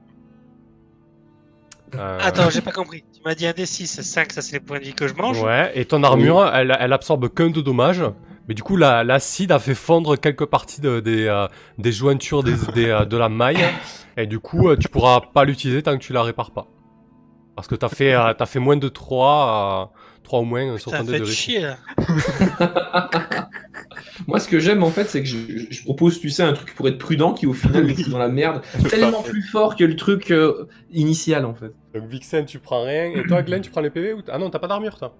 Euh, Attends, j'ai pas compris. Tu m'as dit un D6, 5, ça c'est les points de vie que je mange? Ouais, et ton armure, elle, elle absorbe qu'un de dommages. Mais du coup, la- l'acide a fait fondre quelques parties de- des, euh, des jointures des, <laughs> des, euh, de la maille. Et du coup, euh, tu pourras pas l'utiliser tant que tu la répares pas. Parce que t'as fait, euh, t'as fait moins de 3, 3 ou moins sur Putain, ton dé de faites réussite. chier là. <laughs> Moi, ce que j'aime, en fait, c'est que je, je propose, tu sais, un truc pour être prudent qui, au final, fout dans la merde. <laughs> Tellement plus fort que le truc euh, initial, en fait. Donc Vixen, tu prends rien. Et toi, Glenn, tu prends les PV ou Ah non, t'as pas d'armure, toi.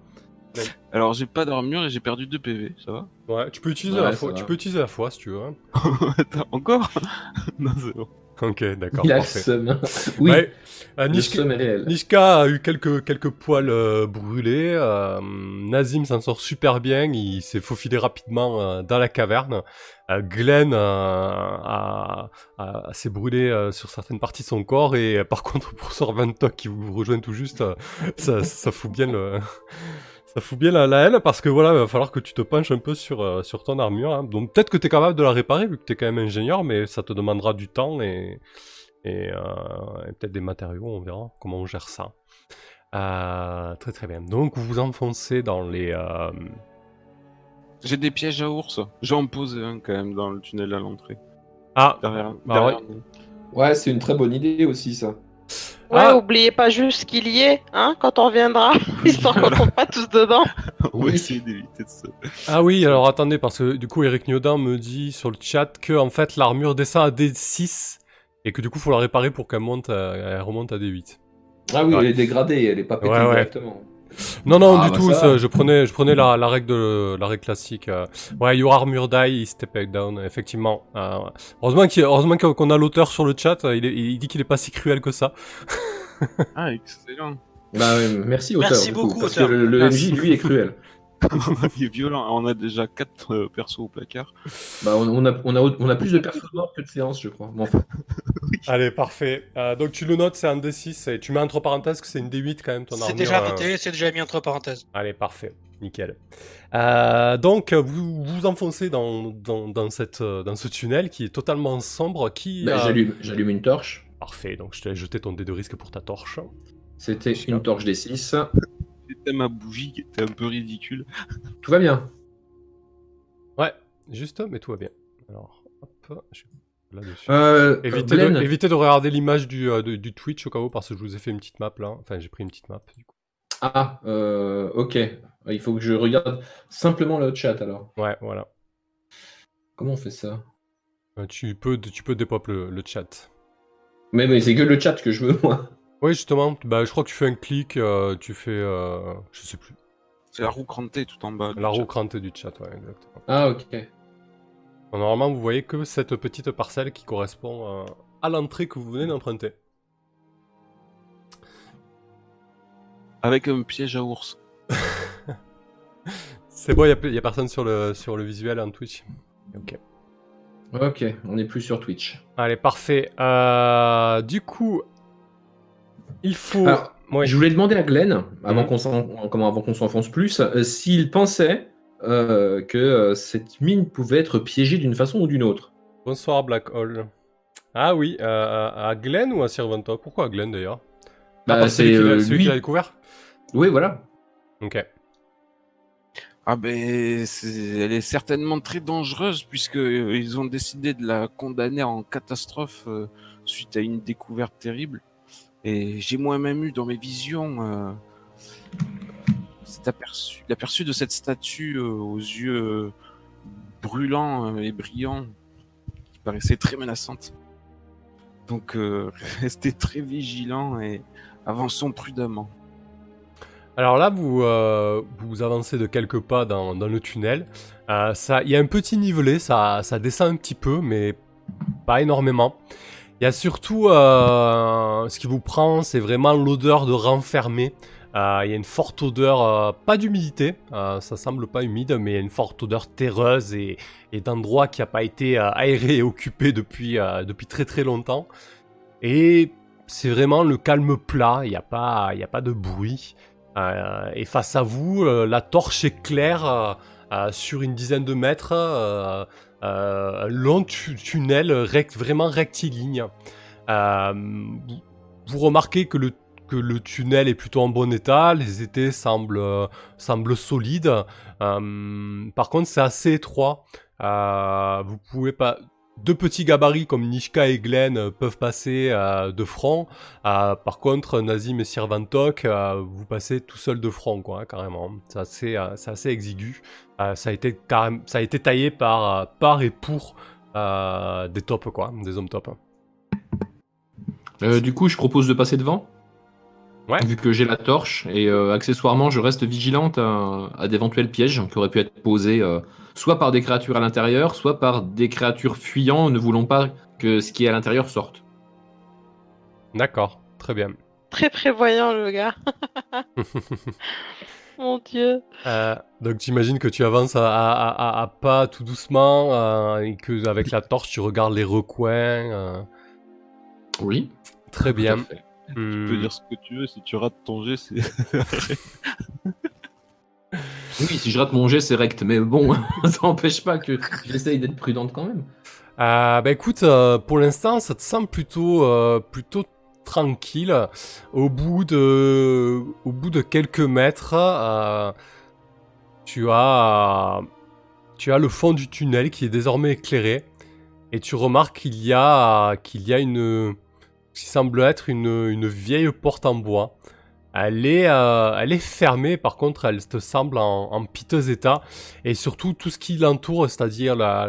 <laughs> Alors j'ai pas d'armure et j'ai perdu 2 PV, ça va? Ouais, tu peux utiliser Ouais, la foi. Tu peux utiliser la foi si tu veux. hein. Attends, encore? Non, c'est bon. <laughs> Ok, d'accord. Il a le parfait. seum. hein. <laughs> Oui, Ouais, euh, Nishka- est réel. Nishka a eu quelques, quelques poils euh, brûlés. euh, Nazim s'en sort super bien. Il s'est faufilé rapidement dans la caverne. Glenn a, a- s'est brûlé sur certaines parties de son corps. Et par contre, pour Sir Ventok qui vous rejoint tout juste, ça, ça fout bien le... Ça fout bien la, la haine parce que voilà, il va falloir que tu te penches un peu sur, euh, sur ton armure. hein. Donc peut-être que tu es capable de la réparer vu que tu es quand même ingénieur, mais ça te demandera du temps et, et, euh, et peut-être des matériaux, on verra comment on gère ça. Euh, très très bien. Donc vous vous enfoncez dans les... euh, J'ai des pièges à ours. J'en posais un quand même dans le tunnel à l'entrée. Ah, Derrière, Bah derrière. Ouais, c'est une très bonne idée aussi, ça. Ouais, Ah. oubliez pas juste qu'il y est, hein, quand on reviendra, <laughs> histoire qu'on tombe pas tous dedans. On va essayer d'éviter de ça. ah oui, alors attendez, parce que du coup Eric Niodan me dit sur le chat que en fait l'armure descend à D6 et que du coup faut la réparer pour qu'elle monte, à- elle remonte à D8. Ah oui, elle est dégradée, elle est pas pétée Ouais, ouais. directement. Non, non, Ah, du bah tout. ça. je prenais, je prenais la, la règle de la règle classique. euh. Ouais, your armor die, step back down. Effectivement. Euh, heureusement qu'il, heureusement qu'on a l'auteur sur le chat. Il, est- il dit qu'il est pas si cruel que ça. Ah, <laughs> excellent. Bah, merci, auteur. Merci coup, beaucoup, parce auteur. que le, le. MJ, lui, est cruel. <laughs> Il est violent. On a déjà quatre euh, persos au placard. Bah, on, on a, on, a, on a plus de persos morts que de séances, je crois. Bon, enfin, <laughs> Allez, parfait. Euh, donc tu le notes, c'est un D6 et tu mets entre parenthèses que c'est une D8 quand même ton C'est déjà euh, noté, c'est déjà mis entre parenthèses. Allez, parfait. Nickel. Euh, donc vous vous enfoncez dans, dans, dans, cette, euh, dans ce tunnel qui est totalement sombre. Qui, bah, euh, j'allume, j'allume une torche. Parfait, donc je te laisse jeter ton dé de risque pour ta torche. C'était une torche des 6. C'était ma bougie qui était un peu ridicule. <laughs> Tout va bien. Ouais, juste, mais tout va bien. Alors, hop, je suis là-dessus. Euh, Évitez, de, évitez de regarder l'image du, euh, du Twitch au cas où, parce que je vous ai fait une petite map là. Enfin, j'ai pris une petite map. Du coup. Ah, euh, ok. Il faut que je regarde simplement le chat alors. Ouais, voilà. Comment on fait ça? Euh, tu peux, tu peux dépop le, le chat. Mais, mais c'est que le chat que je veux, moi. Oui, justement, bah, je crois que tu fais un clic, euh, tu fais. euh, je sais plus. C'est la roue crantée tout en bas. La roue chat. crantée du chat, ouais, exactement. Ah, ok. Normalement, vous voyez que cette petite parcelle qui correspond euh, à l'entrée que vous venez d'emprunter. Avec un piège à ours. <laughs> C'est bon, il n'y a, personne sur le, sur le visuel en Twitch. Ok. Ok, on n'est plus sur Twitch. Allez, parfait. Euh, du coup, il faut. Alors, Ouais. Je voulais demander à Glenn, avant Mhm. qu'on s'en- comment avant qu'on s'enfonce plus, euh, s'il pensait euh, que euh, cette mine pouvait être piégée d'une façon ou d'une autre. Bonsoir, Black Hole. Ah oui, euh, à Glenn ou à Sirventok Pourquoi à Glenn d'ailleurs? Bah, Ah, c'est celui qui l'a- euh, celui lui. qui l'a découvert? Oui, voilà. Ok. Ah ben, elle est certainement très dangereuse puisque ils ont décidé de la condamner en catastrophe euh, suite à une découverte terrible. Et j'ai moi-même eu dans mes visions euh, cet aperçu, l'aperçu de cette statue euh, aux yeux euh, brûlants et brillants qui paraissait très menaçante. Donc <laughs> restez très vigilants et avançons prudemment. Alors là, vous, avancez de quelques pas dans, le tunnel. Il y a un petit nivelet, ça, ça descend un petit peu, mais pas énormément. Il y a surtout euh, ce qui vous prend, c'est vraiment l'odeur de renfermé. Euh, il y a une forte odeur, euh, pas d'humidité, ça semble pas humide, mais il y a une forte odeur terreuse et, d'endroit qui n'a pas été aéré et occupé depuis, depuis très très longtemps. Et c'est vraiment le calme plat, il n'y a, pas- a pas de bruit. Et face à vous, la torche éclaire sur une dizaine de mètres, long tu- tunnel rect- vraiment rectiligne. Euh, vous, vous remarquez que le, que le tunnel est plutôt en bon état, les étés semblent, euh, semblent solides. Euh, par contre, c'est assez étroit. Euh, vous pouvez pas. Deux petits gabarits comme Nishka et Glenn euh, peuvent passer euh, de front. Euh, par contre, Nazim et Sirvantok, euh, vous passez tout seul de front, quoi, hein, carrément. C'est assez, euh, assez exigu. Ça, a été carrém- ça a été taillé par, par et pour des tops, quoi, des hommes top. Euh, du coup, je propose de passer devant. Ouais. Vu que j'ai la torche et accessoirement, je reste vigilante à, à d'éventuels pièges qui auraient pu être posés soit par des créatures à l'intérieur, soit par des créatures fuyant ne voulant pas que ce qui est à l'intérieur sorte. D'accord, très bien. <laughs> Très prévoyant, le gars. <laughs> Mon dieu. Euh, donc j'imagine que tu avances à, à- à- à pas tout doucement euh, et que avec la torche tu regardes les recoins. euh, Oui. très bien. tout à fait. Tu peux Hmm. dire ce que tu veux, si tu rates ton jet, c'est. <laughs> Oui, si je rate mon jet, c'est rect, mais bon, <laughs> ça n'empêche pas que j'essaye d'être prudente quand même. Euh, bah écoute, euh, pour l'instant, ça te semble plutôt, euh, plutôt tranquille. Au bout de, quelques mètres, tu as, tu as le fond du tunnel qui est désormais éclairé, et tu remarques qu'il y a, qu'il y a une, ce qui semble être une vieille porte en bois. Elle est, euh, elle est fermée, par contre, elle te semble en, en piteux état, et surtout tout ce qui l'entoure, c'est-à-dire la-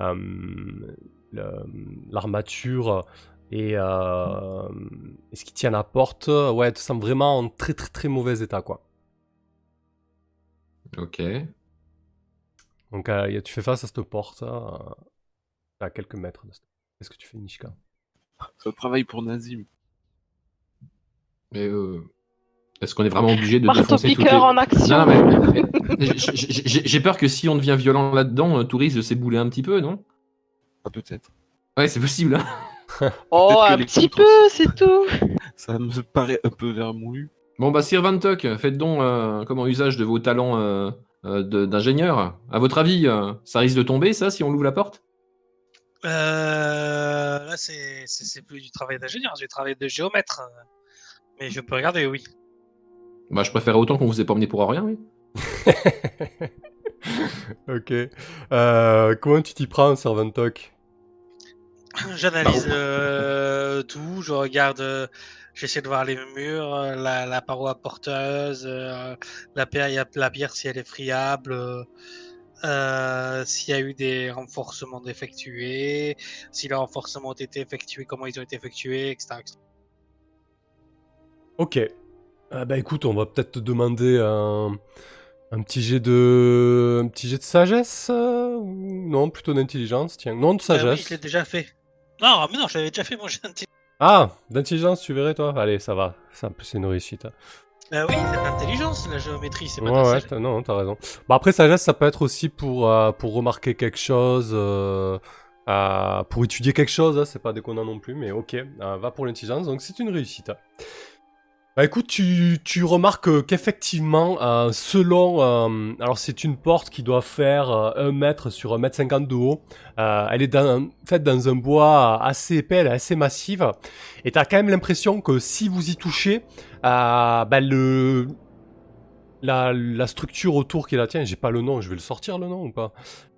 la euh, l'armature et, euh, et ce qui tient la porte, ouais, te semble vraiment en très très très mauvais état, quoi. Ok. Donc euh, tu fais face à cette porte euh, à quelques mètres. de cette- Qu'est-ce que tu fais, Nishka? Ça travaille pour Nazim. Mais euh, Est-ce qu'on est vraiment obligé de Marteau défoncer toutes les... piqueur en action. Non, mais, mais- j'ai- peur que si on devient violent là-dedans, euh, tout risque de s'ébouler un petit peu, non? Ah, peut-être. Ouais, c'est possible. hein. <laughs> Oh, un petit contre- peu, c'est tout. <laughs> Ça me paraît un peu vermoulu. Bon, bah, Sir Van Tuck, faites donc euh, comment usage de vos talents euh, euh, d'ingénieur. À votre avis, euh, ça risque de tomber, ça, si on ouvre la porte? Euh, là, c'est plus du travail d'ingénieur, c'est du travail de géomètre. Mais je peux regarder, oui. Bah, je préférais autant qu'on vous ait pas emmené pour rien, oui. <laughs> ok. Euh, comment tu t'y prends, Servant Talk J'analyse Bah, euh, tout, je regarde, euh, j'essaie de voir les murs, euh, la, la paroi porteuse, euh, la, pierre, la pierre si elle est friable, euh, s'il y a eu des renforcements d'effectués, si les renforcements ont été effectués, comment ils ont été effectués, etc. etc. Ok. Ah bah écoute, on va peut-être te demander un, un petit jet de, un petit jet de sagesse euh, ou non, plutôt d'intelligence. Tiens, non de Euh, oui, sagesse. je l'ai déjà fait. Non, mais non, je l'avais déjà fait, mon gentil. ah, d'intelligence, tu verrais toi? Allez, ça va. C'est une réussite. hein. Euh, oui, c'est l'intelligence, la géométrie, c'est pas Ouais, ouais, sagesse. t'as- non, t'as raison. Bah après, sagesse, ça peut être aussi pour, euh, pour remarquer quelque chose, euh, pour étudier quelque chose, hein, c'est pas déconnant non plus, mais ok, euh, va pour l'intelligence, donc c'est une réussite. Bah écoute, tu, tu remarques qu'effectivement, euh, selon... euh, alors c'est une porte qui doit faire euh, 1 mètre sur 1 mètre 50 de haut. Euh, elle est faite dans un bois assez épais, elle est assez massive. Et t'as quand même l'impression que si vous y touchez, euh, bah le, la, la structure autour qui la tienne, j'ai pas le nom, je vais le sortir le nom ou pas?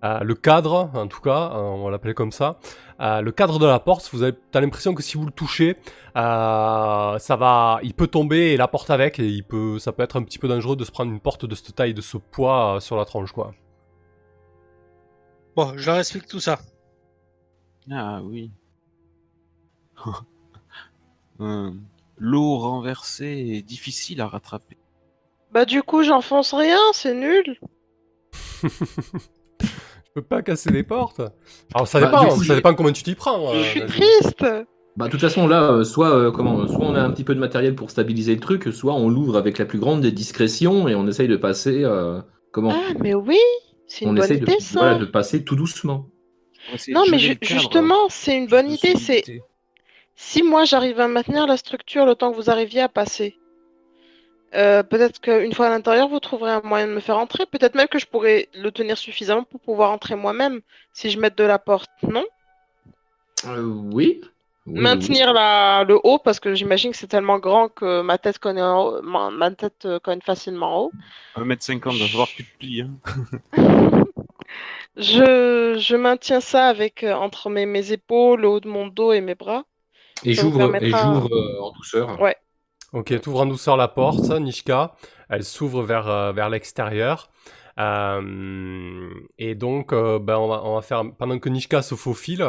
Euh, Le cadre, en tout cas, euh, on va l'appeler comme ça. Euh, le cadre de la porte, vous avez, t'as l'impression que si vous le touchez, euh, ça va, il peut tomber et la porte avec, et il peut, ça peut être un petit peu dangereux de se prendre une porte de cette taille, de ce poids euh, sur la tronche, quoi. Bon, je leur explique tout ça. Ah oui. <laughs> L'eau renversée est difficile à rattraper. Bah du coup, j'enfonce rien, c'est nul. <laughs> Je peux pas casser les portes. Alors ça Bah, dépend, coup, ça dépend comment tu t'y prends. Je euh, suis vas-y. triste. Bah, de toute façon, là, euh, soit, euh, comment, soit on a un petit peu de matériel pour stabiliser le truc, soit on l'ouvre avec la plus grande des discrétions et on essaye de passer. euh, comment Ah, mais oui, c'est une On bonne essaye de, idée ça. voilà, de passer tout doucement. Non, mais ju- justement, c'est une bonne idée. C'est si moi j'arrive à maintenir la structure le temps que vous arriviez à passer. Euh, peut-être qu'une fois à l'intérieur, vous trouverez un moyen de me faire entrer. Peut-être même que je pourrais le tenir suffisamment pour pouvoir entrer moi-même si je mette de la porte, non? Euh, oui. Oui, Maintenir la, le haut parce que j'imagine que c'est tellement grand que ma tête connaît en haut- ma, ma tête euh, cogne facilement en haut. 1m50, va falloir que tu te plies. Hein. <laughs> Je, je maintiens ça avec entre mes, mes épaules, le haut de mon dos et mes bras. Et j'ouvre permettra- euh, en douceur. Ouais. Ok, t'ouvres en douceur la porte, Nishka. Elle s'ouvre vers, euh, vers l'extérieur. Euh, et donc, euh, ben, on, va, on va faire, pendant que Nishka se faufile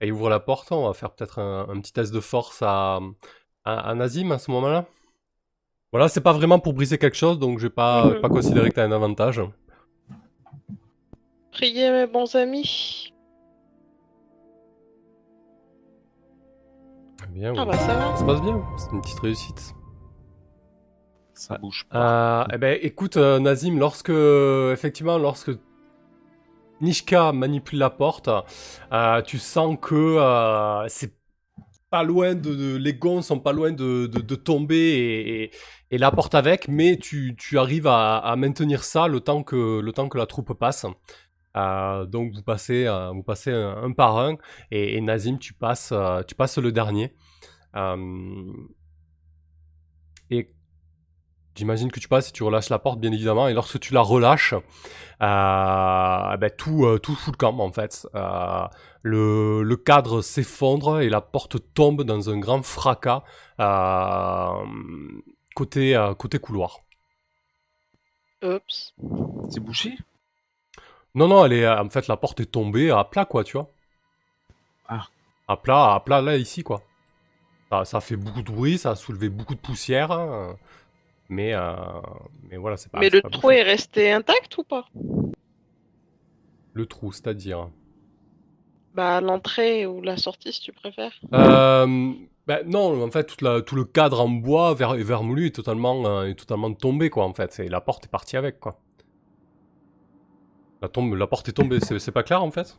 et ouvre la porte, on va faire peut-être un, un petit test de force à, à, à Nazim à ce moment-là. Voilà, c'est pas vraiment pour briser quelque chose, donc je vais pas, Mhm. pas considérer que t'as un avantage. Priez mes bons amis. Bien, Ah bah ça va. Ça se passe bien, c'est une petite réussite. Ça bouge pas. Euh, eh ben, écoute, euh, Nazim, lorsque, effectivement, lorsque Nishka manipule la porte, euh, tu sens que euh, c'est pas loin de, de- les gonds sont pas loin de, de, de tomber et, et, et la porte avec, mais tu, tu arrives à, à maintenir ça le temps que, le temps que la troupe passe. Euh, donc vous passez, euh, vous passez un, un par un et, et Nazim, tu passes, euh, tu passes le dernier. Euh, et J'imagine que tu passes et tu relâches la porte, bien évidemment, et lorsque tu la relâches, euh, ben, tout, euh, tout fout le camp, en fait. Euh, le, le cadre s'effondre et la porte tombe dans un grand fracas euh, côté, euh, côté couloir. Oups. C'est bouché? Non, non, elle est, en fait, la porte est tombée à plat, quoi, tu vois. Ah. À plat, à plat, là, ici, quoi. Ça, ça a fait beaucoup de bruit, ça a soulevé beaucoup de poussière, hein, mais, euh, mais voilà, c'est pas Mais le pas trou est resté intact ou pas? Le trou, c'est-à-dire? Bah l'entrée ou la sortie si tu préfères. Euh, Ben non, en fait, toute la- tout le cadre en bois ver- vermoulu est totalement, euh, est totalement tombé, quoi, en fait. Et la porte est partie avec, quoi. La, tombe, la porte est tombée, c'est pas clair, en fait?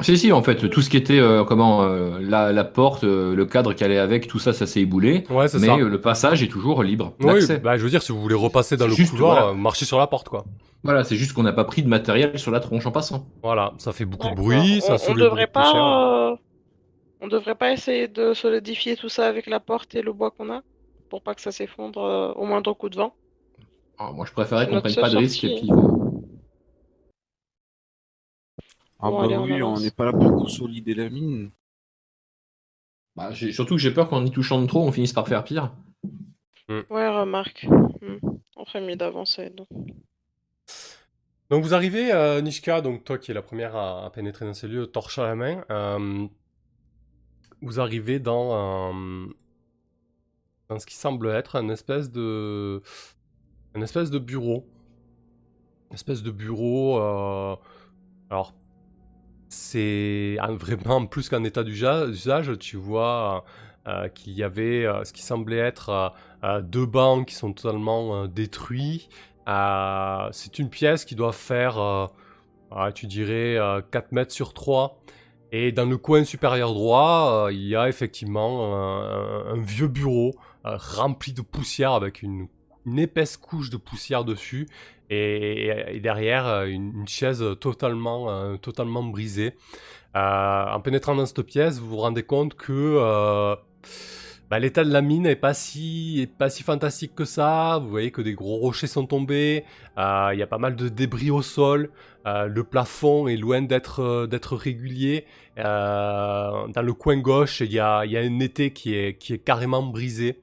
Si, si, en fait, tout ce qui était, euh, comment, euh, la, la porte, euh, le cadre qui allait avec, tout ça, ça s'est éboulé. Ouais, c'est Mais ça. euh, le passage est toujours libre Oui, d'accès. bah, je veux dire, si vous voulez repasser dans C'est le juste, couloir, voilà. euh, marchez sur la porte, quoi. Voilà, c'est juste qu'on n'a pas pris de matériel sur la tronche en passant. Voilà, ça fait beaucoup de bruit, ça on, on devrait beaucoup de poussière. pas. euh, On devrait pas essayer de solidifier tout ça avec la porte et le bois qu'on a pour pas que ça s'effondre euh, au moindre coup de vent. Alors, moi, je préférais qu'on prenne pas de risque. Et puis, euh, Ah bah oui, on n'est pas là pour consolider la mine. bah, surtout que j'ai peur qu'en y touchant de trop, on finisse par faire pire. Ouais, remarque. Hmm. On ferait mieux d'avancer. donc. Donc vous arrivez, euh, Nishka, donc toi qui es la première à, à pénétrer dans ces lieux, torche à la main. euh, vous arrivez dans, euh, dans ce qui semble être un espèce de, un espèce de bureau, une espèce de bureau. euh, alors c'est vraiment plus qu'un état d'usa- d'usage. Tu vois euh, qu'il y avait euh, ce qui semblait être euh, deux bancs qui sont totalement détruits. C'est une pièce qui doit faire, tu dirais, euh, 4 mètres sur 3. Et dans le coin supérieur droit, il y a effectivement un, vieux bureau rempli de poussière avec une épaisse couche de poussière dessus. Et, derrière, euh, une, chaise totalement, euh, totalement brisée. Euh, en pénétrant dans cette pièce, vous vous rendez compte que bah, l'état de la mine est pas si pas si fantastique que ça. Vous voyez que des gros rochers sont tombés. Il y a pas mal de débris au sol. le plafond est loin d'être régulier. Dans le coin gauche, il y a, y a un été qui est qui est carrément brisé.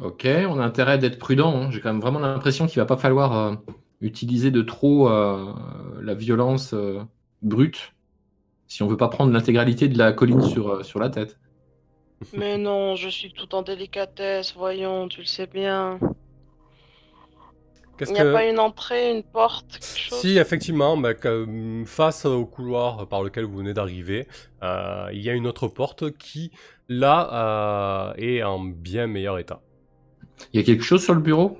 Ok, on a intérêt d'être prudent. hein. J'ai quand même vraiment l'impression qu'il va pas falloir euh, utiliser de trop euh, la violence euh, brute si on veut pas prendre l'intégralité de la colline sur, euh, sur la tête. <laughs> Mais non, je suis tout en délicatesse, voyons, tu le sais bien. Il n'y a que pas une entrée, une porte, quelque chose? Si, effectivement, bah, que- face au couloir par lequel vous venez d'arriver, euh, il y a une autre porte qui, là, euh, est en bien meilleur état. Il y a quelque chose sur le bureau?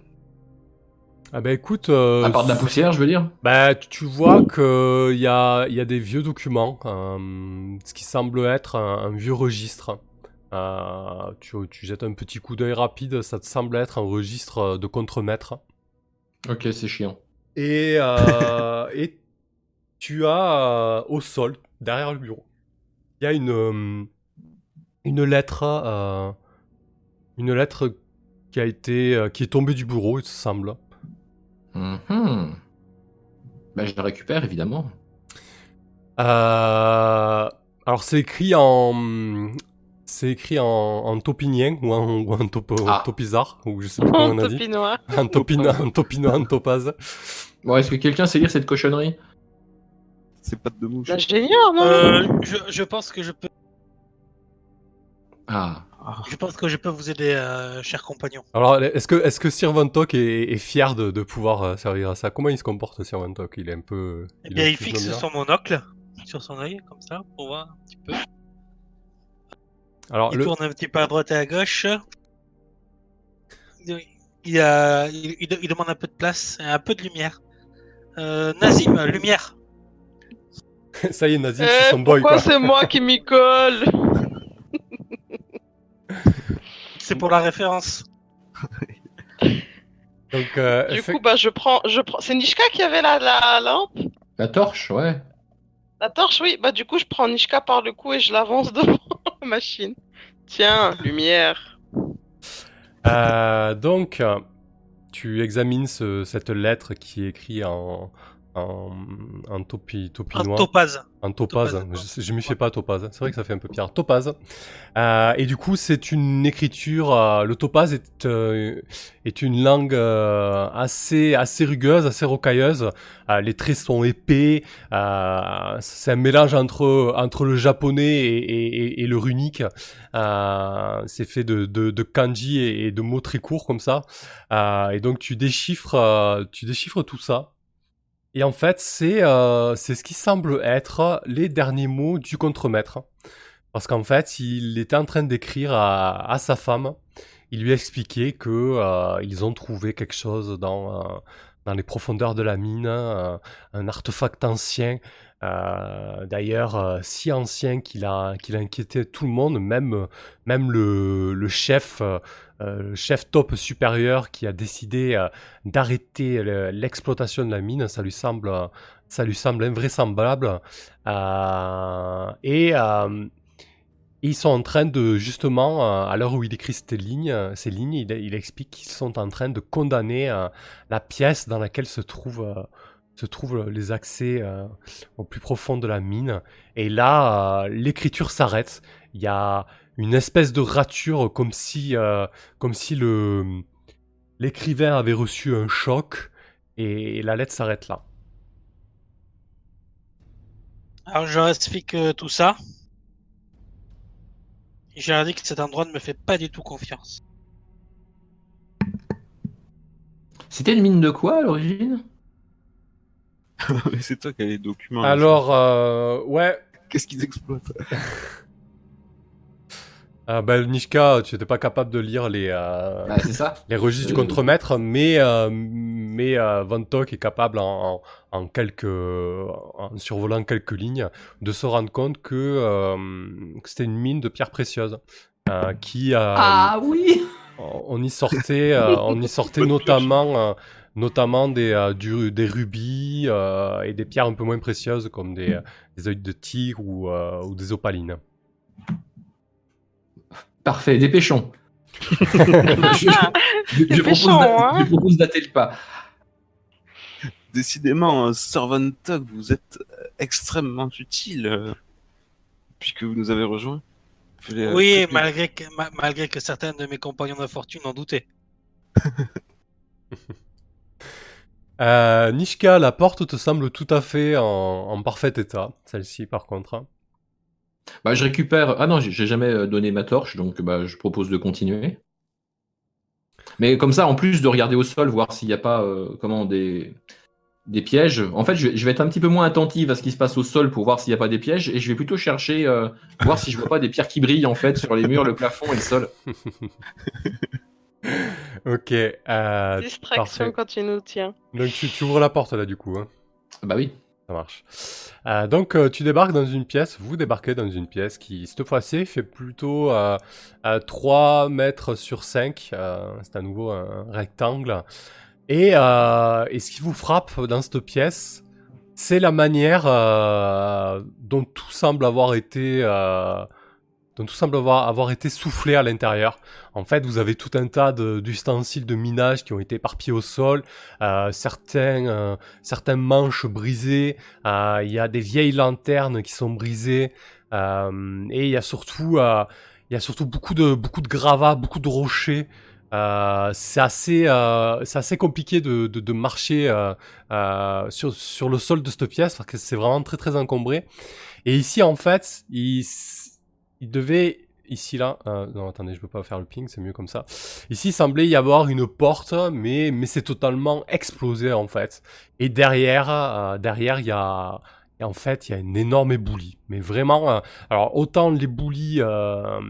Ah bah écoute, euh, À part de la poussière, je veux dire? Bah, tu vois que il y a, y a des vieux documents, euh, ce qui semble être un, un vieux registre. Euh, tu, tu jettes un petit coup d'œil rapide, ça te semble être un registre de contremaître. Ok, c'est chiant. Et, euh, <laughs> et tu as au sol, derrière le bureau, il y a une, une lettre, une lettre qui a été, euh, qui est tombée du bureau, il se semble. Mhm. Bah, je la récupère, évidemment. Euh, alors c'est écrit en, c'est écrit en, en topinien ou en, ou en top, Ah. topizar ou je sais plus comment on a dit, Topinois. en topina, en topinois, en topaz. Bon, est-ce que quelqu'un sait lire cette cochonnerie? C'est pas de mouche. L'ingénieur, non? Euh, je, je pense que je peux, Ah, je pense que je peux vous aider, euh, cher compagnon. Alors, est-ce que, est-ce que Sir Vantok est, est fier de, de pouvoir euh, servir à ça? Comment il se comporte, Sir Vantok Il est un peu. Eh bien, il fixe son monocle sur son œil, comme ça, pour voir un petit peu. Alors, Il le... tourne un petit peu à droite et à gauche. Il, il, a- il- il- il demande un peu de place, un peu de lumière. Euh, Nazim, lumière. <laughs> ça y est, Nazim, Eh, c'est son boy, pourquoi quoi. c'est moi qui m'y colle? <laughs> C'est pour la référence. <laughs> Donc, euh, Du coup, bah, je prends, je prends. C'est Nishka qui avait la, la lampe? La torche, ouais. La torche, oui. Bah, du coup, je prends Nishka par le cou et je l'avance <laughs> devant la machine. Tiens, lumière. euh, donc, tu examines ce- cette lettre qui est écrite en, en, en topi, Un topinois. topaz. En topaz, Topaz. je, je m'y fais pas topaz, c'est vrai que ça fait un peu pire. Topaz. Euh, et du coup, c'est une écriture. euh, le topaz est, euh, est une langue euh, assez, assez rugueuse, assez rocailleuse. Euh, les traits sont épais. euh, c'est un mélange entre, entre le japonais et, et- et- le runique. Euh, c'est fait de, de, de kanji et, et de mots très courts comme ça. Euh, et donc, tu déchiffres, euh, tu déchiffres tout ça. Et en fait, c'est euh, c'est ce qui semble être les derniers mots du contremaître. Parce qu'en fait, il était en train d'écrire à, sa femme. Il lui expliquait que euh, ils ont trouvé quelque chose dans euh, dans les profondeurs de la mine, un artefact ancien, d'ailleurs euh, si ancien qu'il a qu'il a inquiété tout le monde, même même le, chef euh, euh, chef top supérieur qui a décidé euh, d'arrêter le- l'exploitation de la mine, ça lui semble ça lui semble invraisemblable. Euh, et euh, ils sont en train de, justement, euh, à l'heure où il écrit lignes, euh, ces lignes il, explique qu'ils sont en train de condamner euh, la pièce dans laquelle se trouvent, euh, se trouvent les accès euh, au plus profond de la mine. Et là, euh, l'écriture s'arrête. Il y a une espèce de rature, comme si, euh, comme si le l'écrivain avait reçu un choc, et la lettre s'arrête là. Alors je explique euh, tout ça. Je leur dis que cet endroit ne me fait pas du tout confiance. C'était une mine de quoi à l'origine? <laughs> c'est toi qui as les documents. Alors, euh, ouais, qu'est-ce qu'ils exploitent? <laughs> Ah bah, Nishka, tu n'étais pas capable de lire les, euh, Bah, ça. <laughs> les registres du Euh, contremaître, mais, euh, mais euh, Van Tok est capable, en, en, en quelques, en survolant quelques lignes, de se rendre compte que, euh, que c'était une mine de pierres précieuses. euh, qui euh, Ah oui on y sortait euh, on y sortait notamment euh, notamment des euh, du- des rubis euh, et des pierres un peu moins précieuses comme des, euh, des œils de tigre ou, euh, ou des opalines Parfait, dépêchons. <laughs> je, je- je propose Dépêchons, d'a- hein. je propose d'atter le pas. Décidément, Sir Van Tog, vous êtes extrêmement utile puisque vous nous avez rejoints. Oui, malgré que, ma- malgré que certains de mes compagnons d'infortune en doutaient. <laughs> Euh, Nishka, la porte te semble tout à fait en, en parfait état. Celle-ci, par contre. hein. Bah, je récupère. Ah non, j'ai jamais euh, donné ma torche, donc bah, je propose de continuer. Mais comme ça, en plus de regarder au sol, voir s'il n'y a pas euh, comment des, des pièges. En fait, je vais, je vais être un petit peu moins attentive à ce qui se passe au sol pour voir s'il n'y a pas des pièges, et je vais plutôt chercher euh, voir si je vois pas des pierres qui brillent en fait sur les murs, le plafond et le sol. <laughs> <laughs> Ok. euh, Distraction parfait. quand tu nous tiens. donc tu, tu ouvres la porte là, du coup. hein. Bah oui. Ça marche. Euh, donc euh, tu débarques dans une pièce, vous débarquez dans une pièce qui, cette fois-ci, fait plutôt euh, euh, 3 mètres sur 5. euh, c'est à nouveau un rectangle. Et, euh, et ce qui vous frappe dans cette pièce, c'est la manière euh, dont tout semble avoir été... dont tout semble avoir, été soufflé à l'intérieur. En fait, vous avez tout un tas de- d'ustensiles de minage qui ont été éparpillés au sol, euh, certains, euh, certains manches brisées, euh, il y a des vieilles lanternes qui sont brisées, euh, et il y a surtout, euh, il y a surtout beaucoup de, beaucoup de gravats, beaucoup de rochers. C'est assez, assez compliqué de, de, de marcher sur, sur le sol de cette pièce parce que c'est vraiment très très encombré. Et ici, en fait, il, il devait ici là, euh, non attendez, je peux pas faire le ping, c'est mieux comme ça. Ici, il semblait y avoir une porte, mais mais c'est totalement explosé en fait. Et derrière, euh, derrière, il y a en fait, il y a une énorme éboulis. Mais vraiment, euh, alors autant l'éboulis, euh,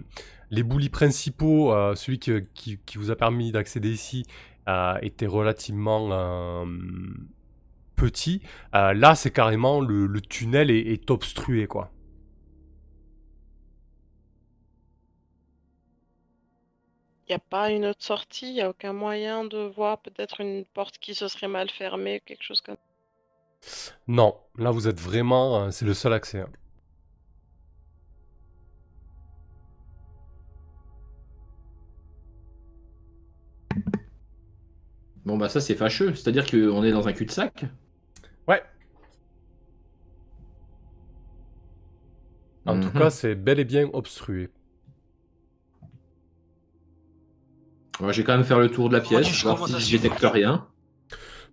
les boulis principaux, euh, celui qui, qui, qui vous a permis d'accéder ici, euh, était relativement petit. Là, c'est carrément le, le tunnel est, est obstrué, quoi. N'y a pas une autre sortie, il n'y a aucun moyen de voir peut-être une porte qui se serait mal fermée, quelque chose comme Non, là vous êtes vraiment, euh, c'est le seul accès. hein. Bon bah ça c'est fâcheux, c'est-à-dire qu'on est dans un cul-de-sac? Ouais. En tout Mhm. cas, c'est bel et bien obstrué. Je vais quand même faire le tour de la pièce, je voir si je détecte rien.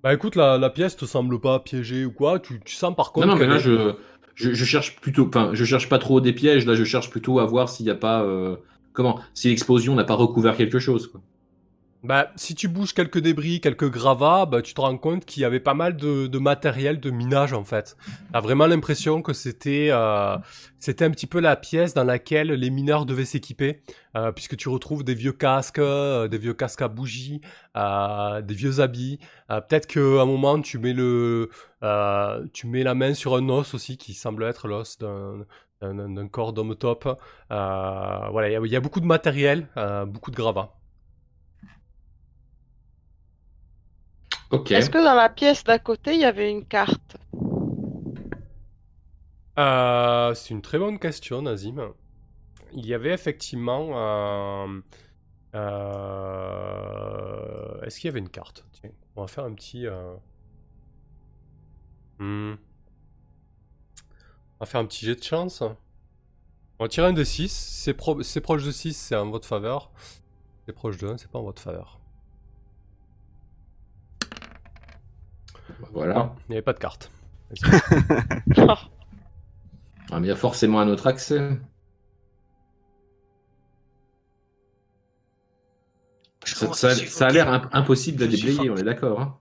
Bah écoute, la, la pièce te semble pas piégée ou quoi. Tu, tu sens par contre. Non, non, mais là, est- je, je, je cherche plutôt, enfin, je cherche pas trop des pièges, là, je cherche plutôt à voir s'il n'y a pas, euh, comment, si l'explosion n'a pas recouvert quelque chose, quoi. Bah, si tu bouges quelques débris, quelques gravats, bah, tu te rends compte qu'il y avait pas mal de, de matériel de minage en fait. T'as vraiment l'impression que c'était euh, c'était un petit peu la pièce dans laquelle les mineurs devaient s'équiper, euh, puisque tu retrouves des vieux casques, euh, des vieux casques à bougies, euh, des vieux habits. Euh, Peut-être qu'à un moment tu mets le euh, tu mets la main sur un os aussi qui semble être l'os d'un d'un- corps d'homme top. Voilà, il y y, a beaucoup de matériel, beaucoup de gravats. Est-ce que dans la pièce d'à côté, il y avait une carte? Euh, c'est une très bonne question, Nazim. Il y avait effectivement. euh, euh, Est-ce qu'il y avait une carte? Tiens, on va faire un petit. euh, hmm. On va faire un petit jet de chance. On va tirer un de 6. C'est pro- c'est proche de 6, c'est en votre faveur. C'est proche de 1, c'est pas en votre faveur. Voilà. Il n'y avait pas de carte. <laughs> Ah, mais il y a forcément un autre accès. Ça, a l'air imp- impossible de déblayer, on est d'accord. hein.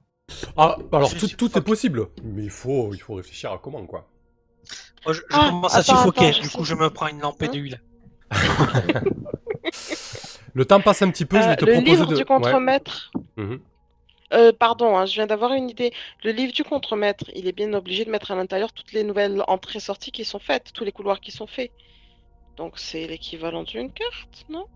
Ah, alors tout, est possible, mais il faut, il faut réfléchir à comment, quoi. Moi, je, je Ah, commence à attends, suffoquer, du coup je me prends une lampée Hein d'huile. Le temps passe un petit peu, je Euh, vais te le proposer livre de... du Ouais. contremaître. Euh, pardon, hein, je viens d'avoir une idée. Le livre du contremaître, il est bien obligé de mettre à l'intérieur toutes les nouvelles entrées-sorties qui sont faites, tous les couloirs qui sont faits. Donc c'est l'équivalent d'une carte, non?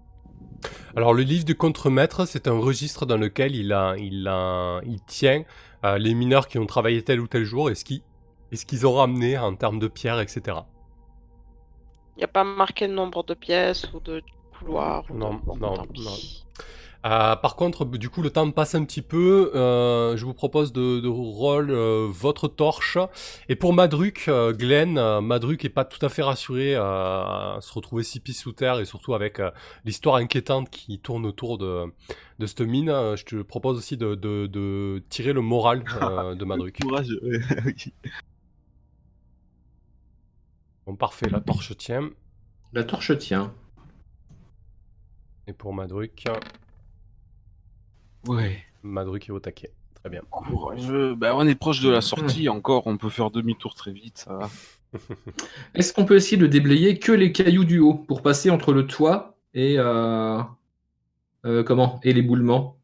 Alors le livre du contremaître, c'est un registre dans lequel il, a, il, a, il tient euh, les mineurs qui ont travaillé tel ou tel jour et ce qu'ils ont ramené en termes de pierres, etc. Il n'y a pas marqué le nombre de pièces ou de couloirs. ou de- Non, non, pis. Euh, par contre, du coup, le temps passe un petit peu. euh, je vous propose de, de roll euh, votre torche. Et pour Madruc, euh, Glenn, euh, Madruc est pas tout à fait rassuré euh, à se retrouver six pieds sous terre et surtout avec euh, l'histoire inquiétante qui tourne autour de, de cette mine. Euh, je te propose aussi de, de, de tirer le moral euh, de <laughs> Madruc. Courage. <laughs> Bon, parfait, la torche tient. La torche tient. Et pour Madruc, Ouais. Madruc est au taquet. Très bien. Courageux. Bah, on est proche de la sortie encore, on peut faire demi-tour très vite, ça va. <laughs> Est-ce qu'on peut essayer de déblayer que les cailloux du haut pour passer entre le toit et euh, euh, comment? Et l'éboulement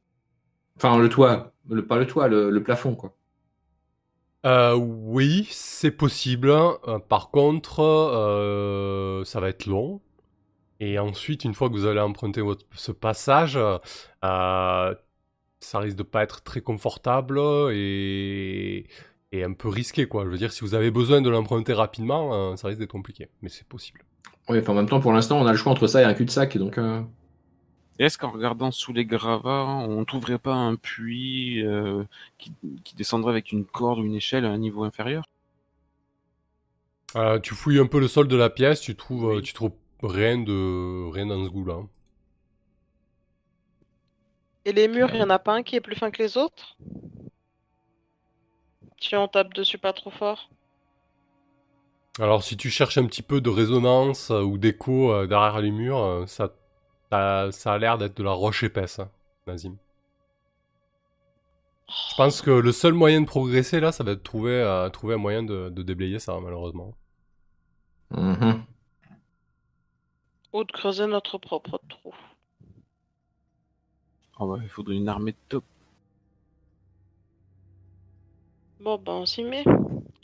Enfin le toit, le, pas le toit, le, le plafond quoi. Euh, oui, c'est possible. Euh, par contre, euh, ça va être long. Et ensuite, une fois que vous allez emprunter votre, ce passage, euh, ça risque de pas être très confortable et, et un peu risqué, quoi. Je veux dire, si vous avez besoin de l'emprunter rapidement, euh, ça risque d'être compliqué. Mais c'est possible. Oui, enfin, en même temps pour l'instant on a le choix entre ça et un cul-de-sac donc. euh, Est-ce qu'en regardant sous les gravats, on trouverait pas un puits euh, qui, qui descendrait avec une corde ou une échelle à un niveau inférieur? Euh, tu fouilles un peu le sol de la pièce, tu trouves, Oui. tu trouves rien de rien dans ce goût-là. Et les murs, il n'y en a pas un qui est plus fin que les autres? Si on tape dessus pas trop fort. Alors, si tu cherches un petit peu de résonance euh, ou d'écho euh, derrière les murs, euh, ça, a l'air d'être de la roche épaisse, hein, Nazim. Je pense que le seul moyen de progresser là, ça va être de trouver, euh, trouver un moyen de, de déblayer ça, malheureusement. mhm. Ou de creuser notre propre trou. Oh bah, il faudrait une armée de top. Bon, ben on s'y met.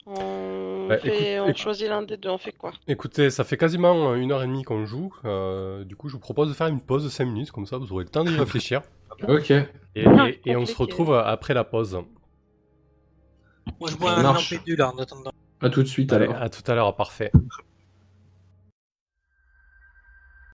On, Bah, fait... écoute- on écoute- choisit l'un des deux, on fait quoi? Écoutez, ça fait quasiment euh, une heure et demie qu'on joue. euh, du coup, je vous propose de faire une pause de 5 minutes, comme ça vous aurez le temps d'y <laughs> réfléchir. Ok. Et, et- Ah, et on se retrouve après la pause. Moi je bois un lampé d'huile en attendant. À tout de suite Allez, alors. à tout à l'heure, parfait.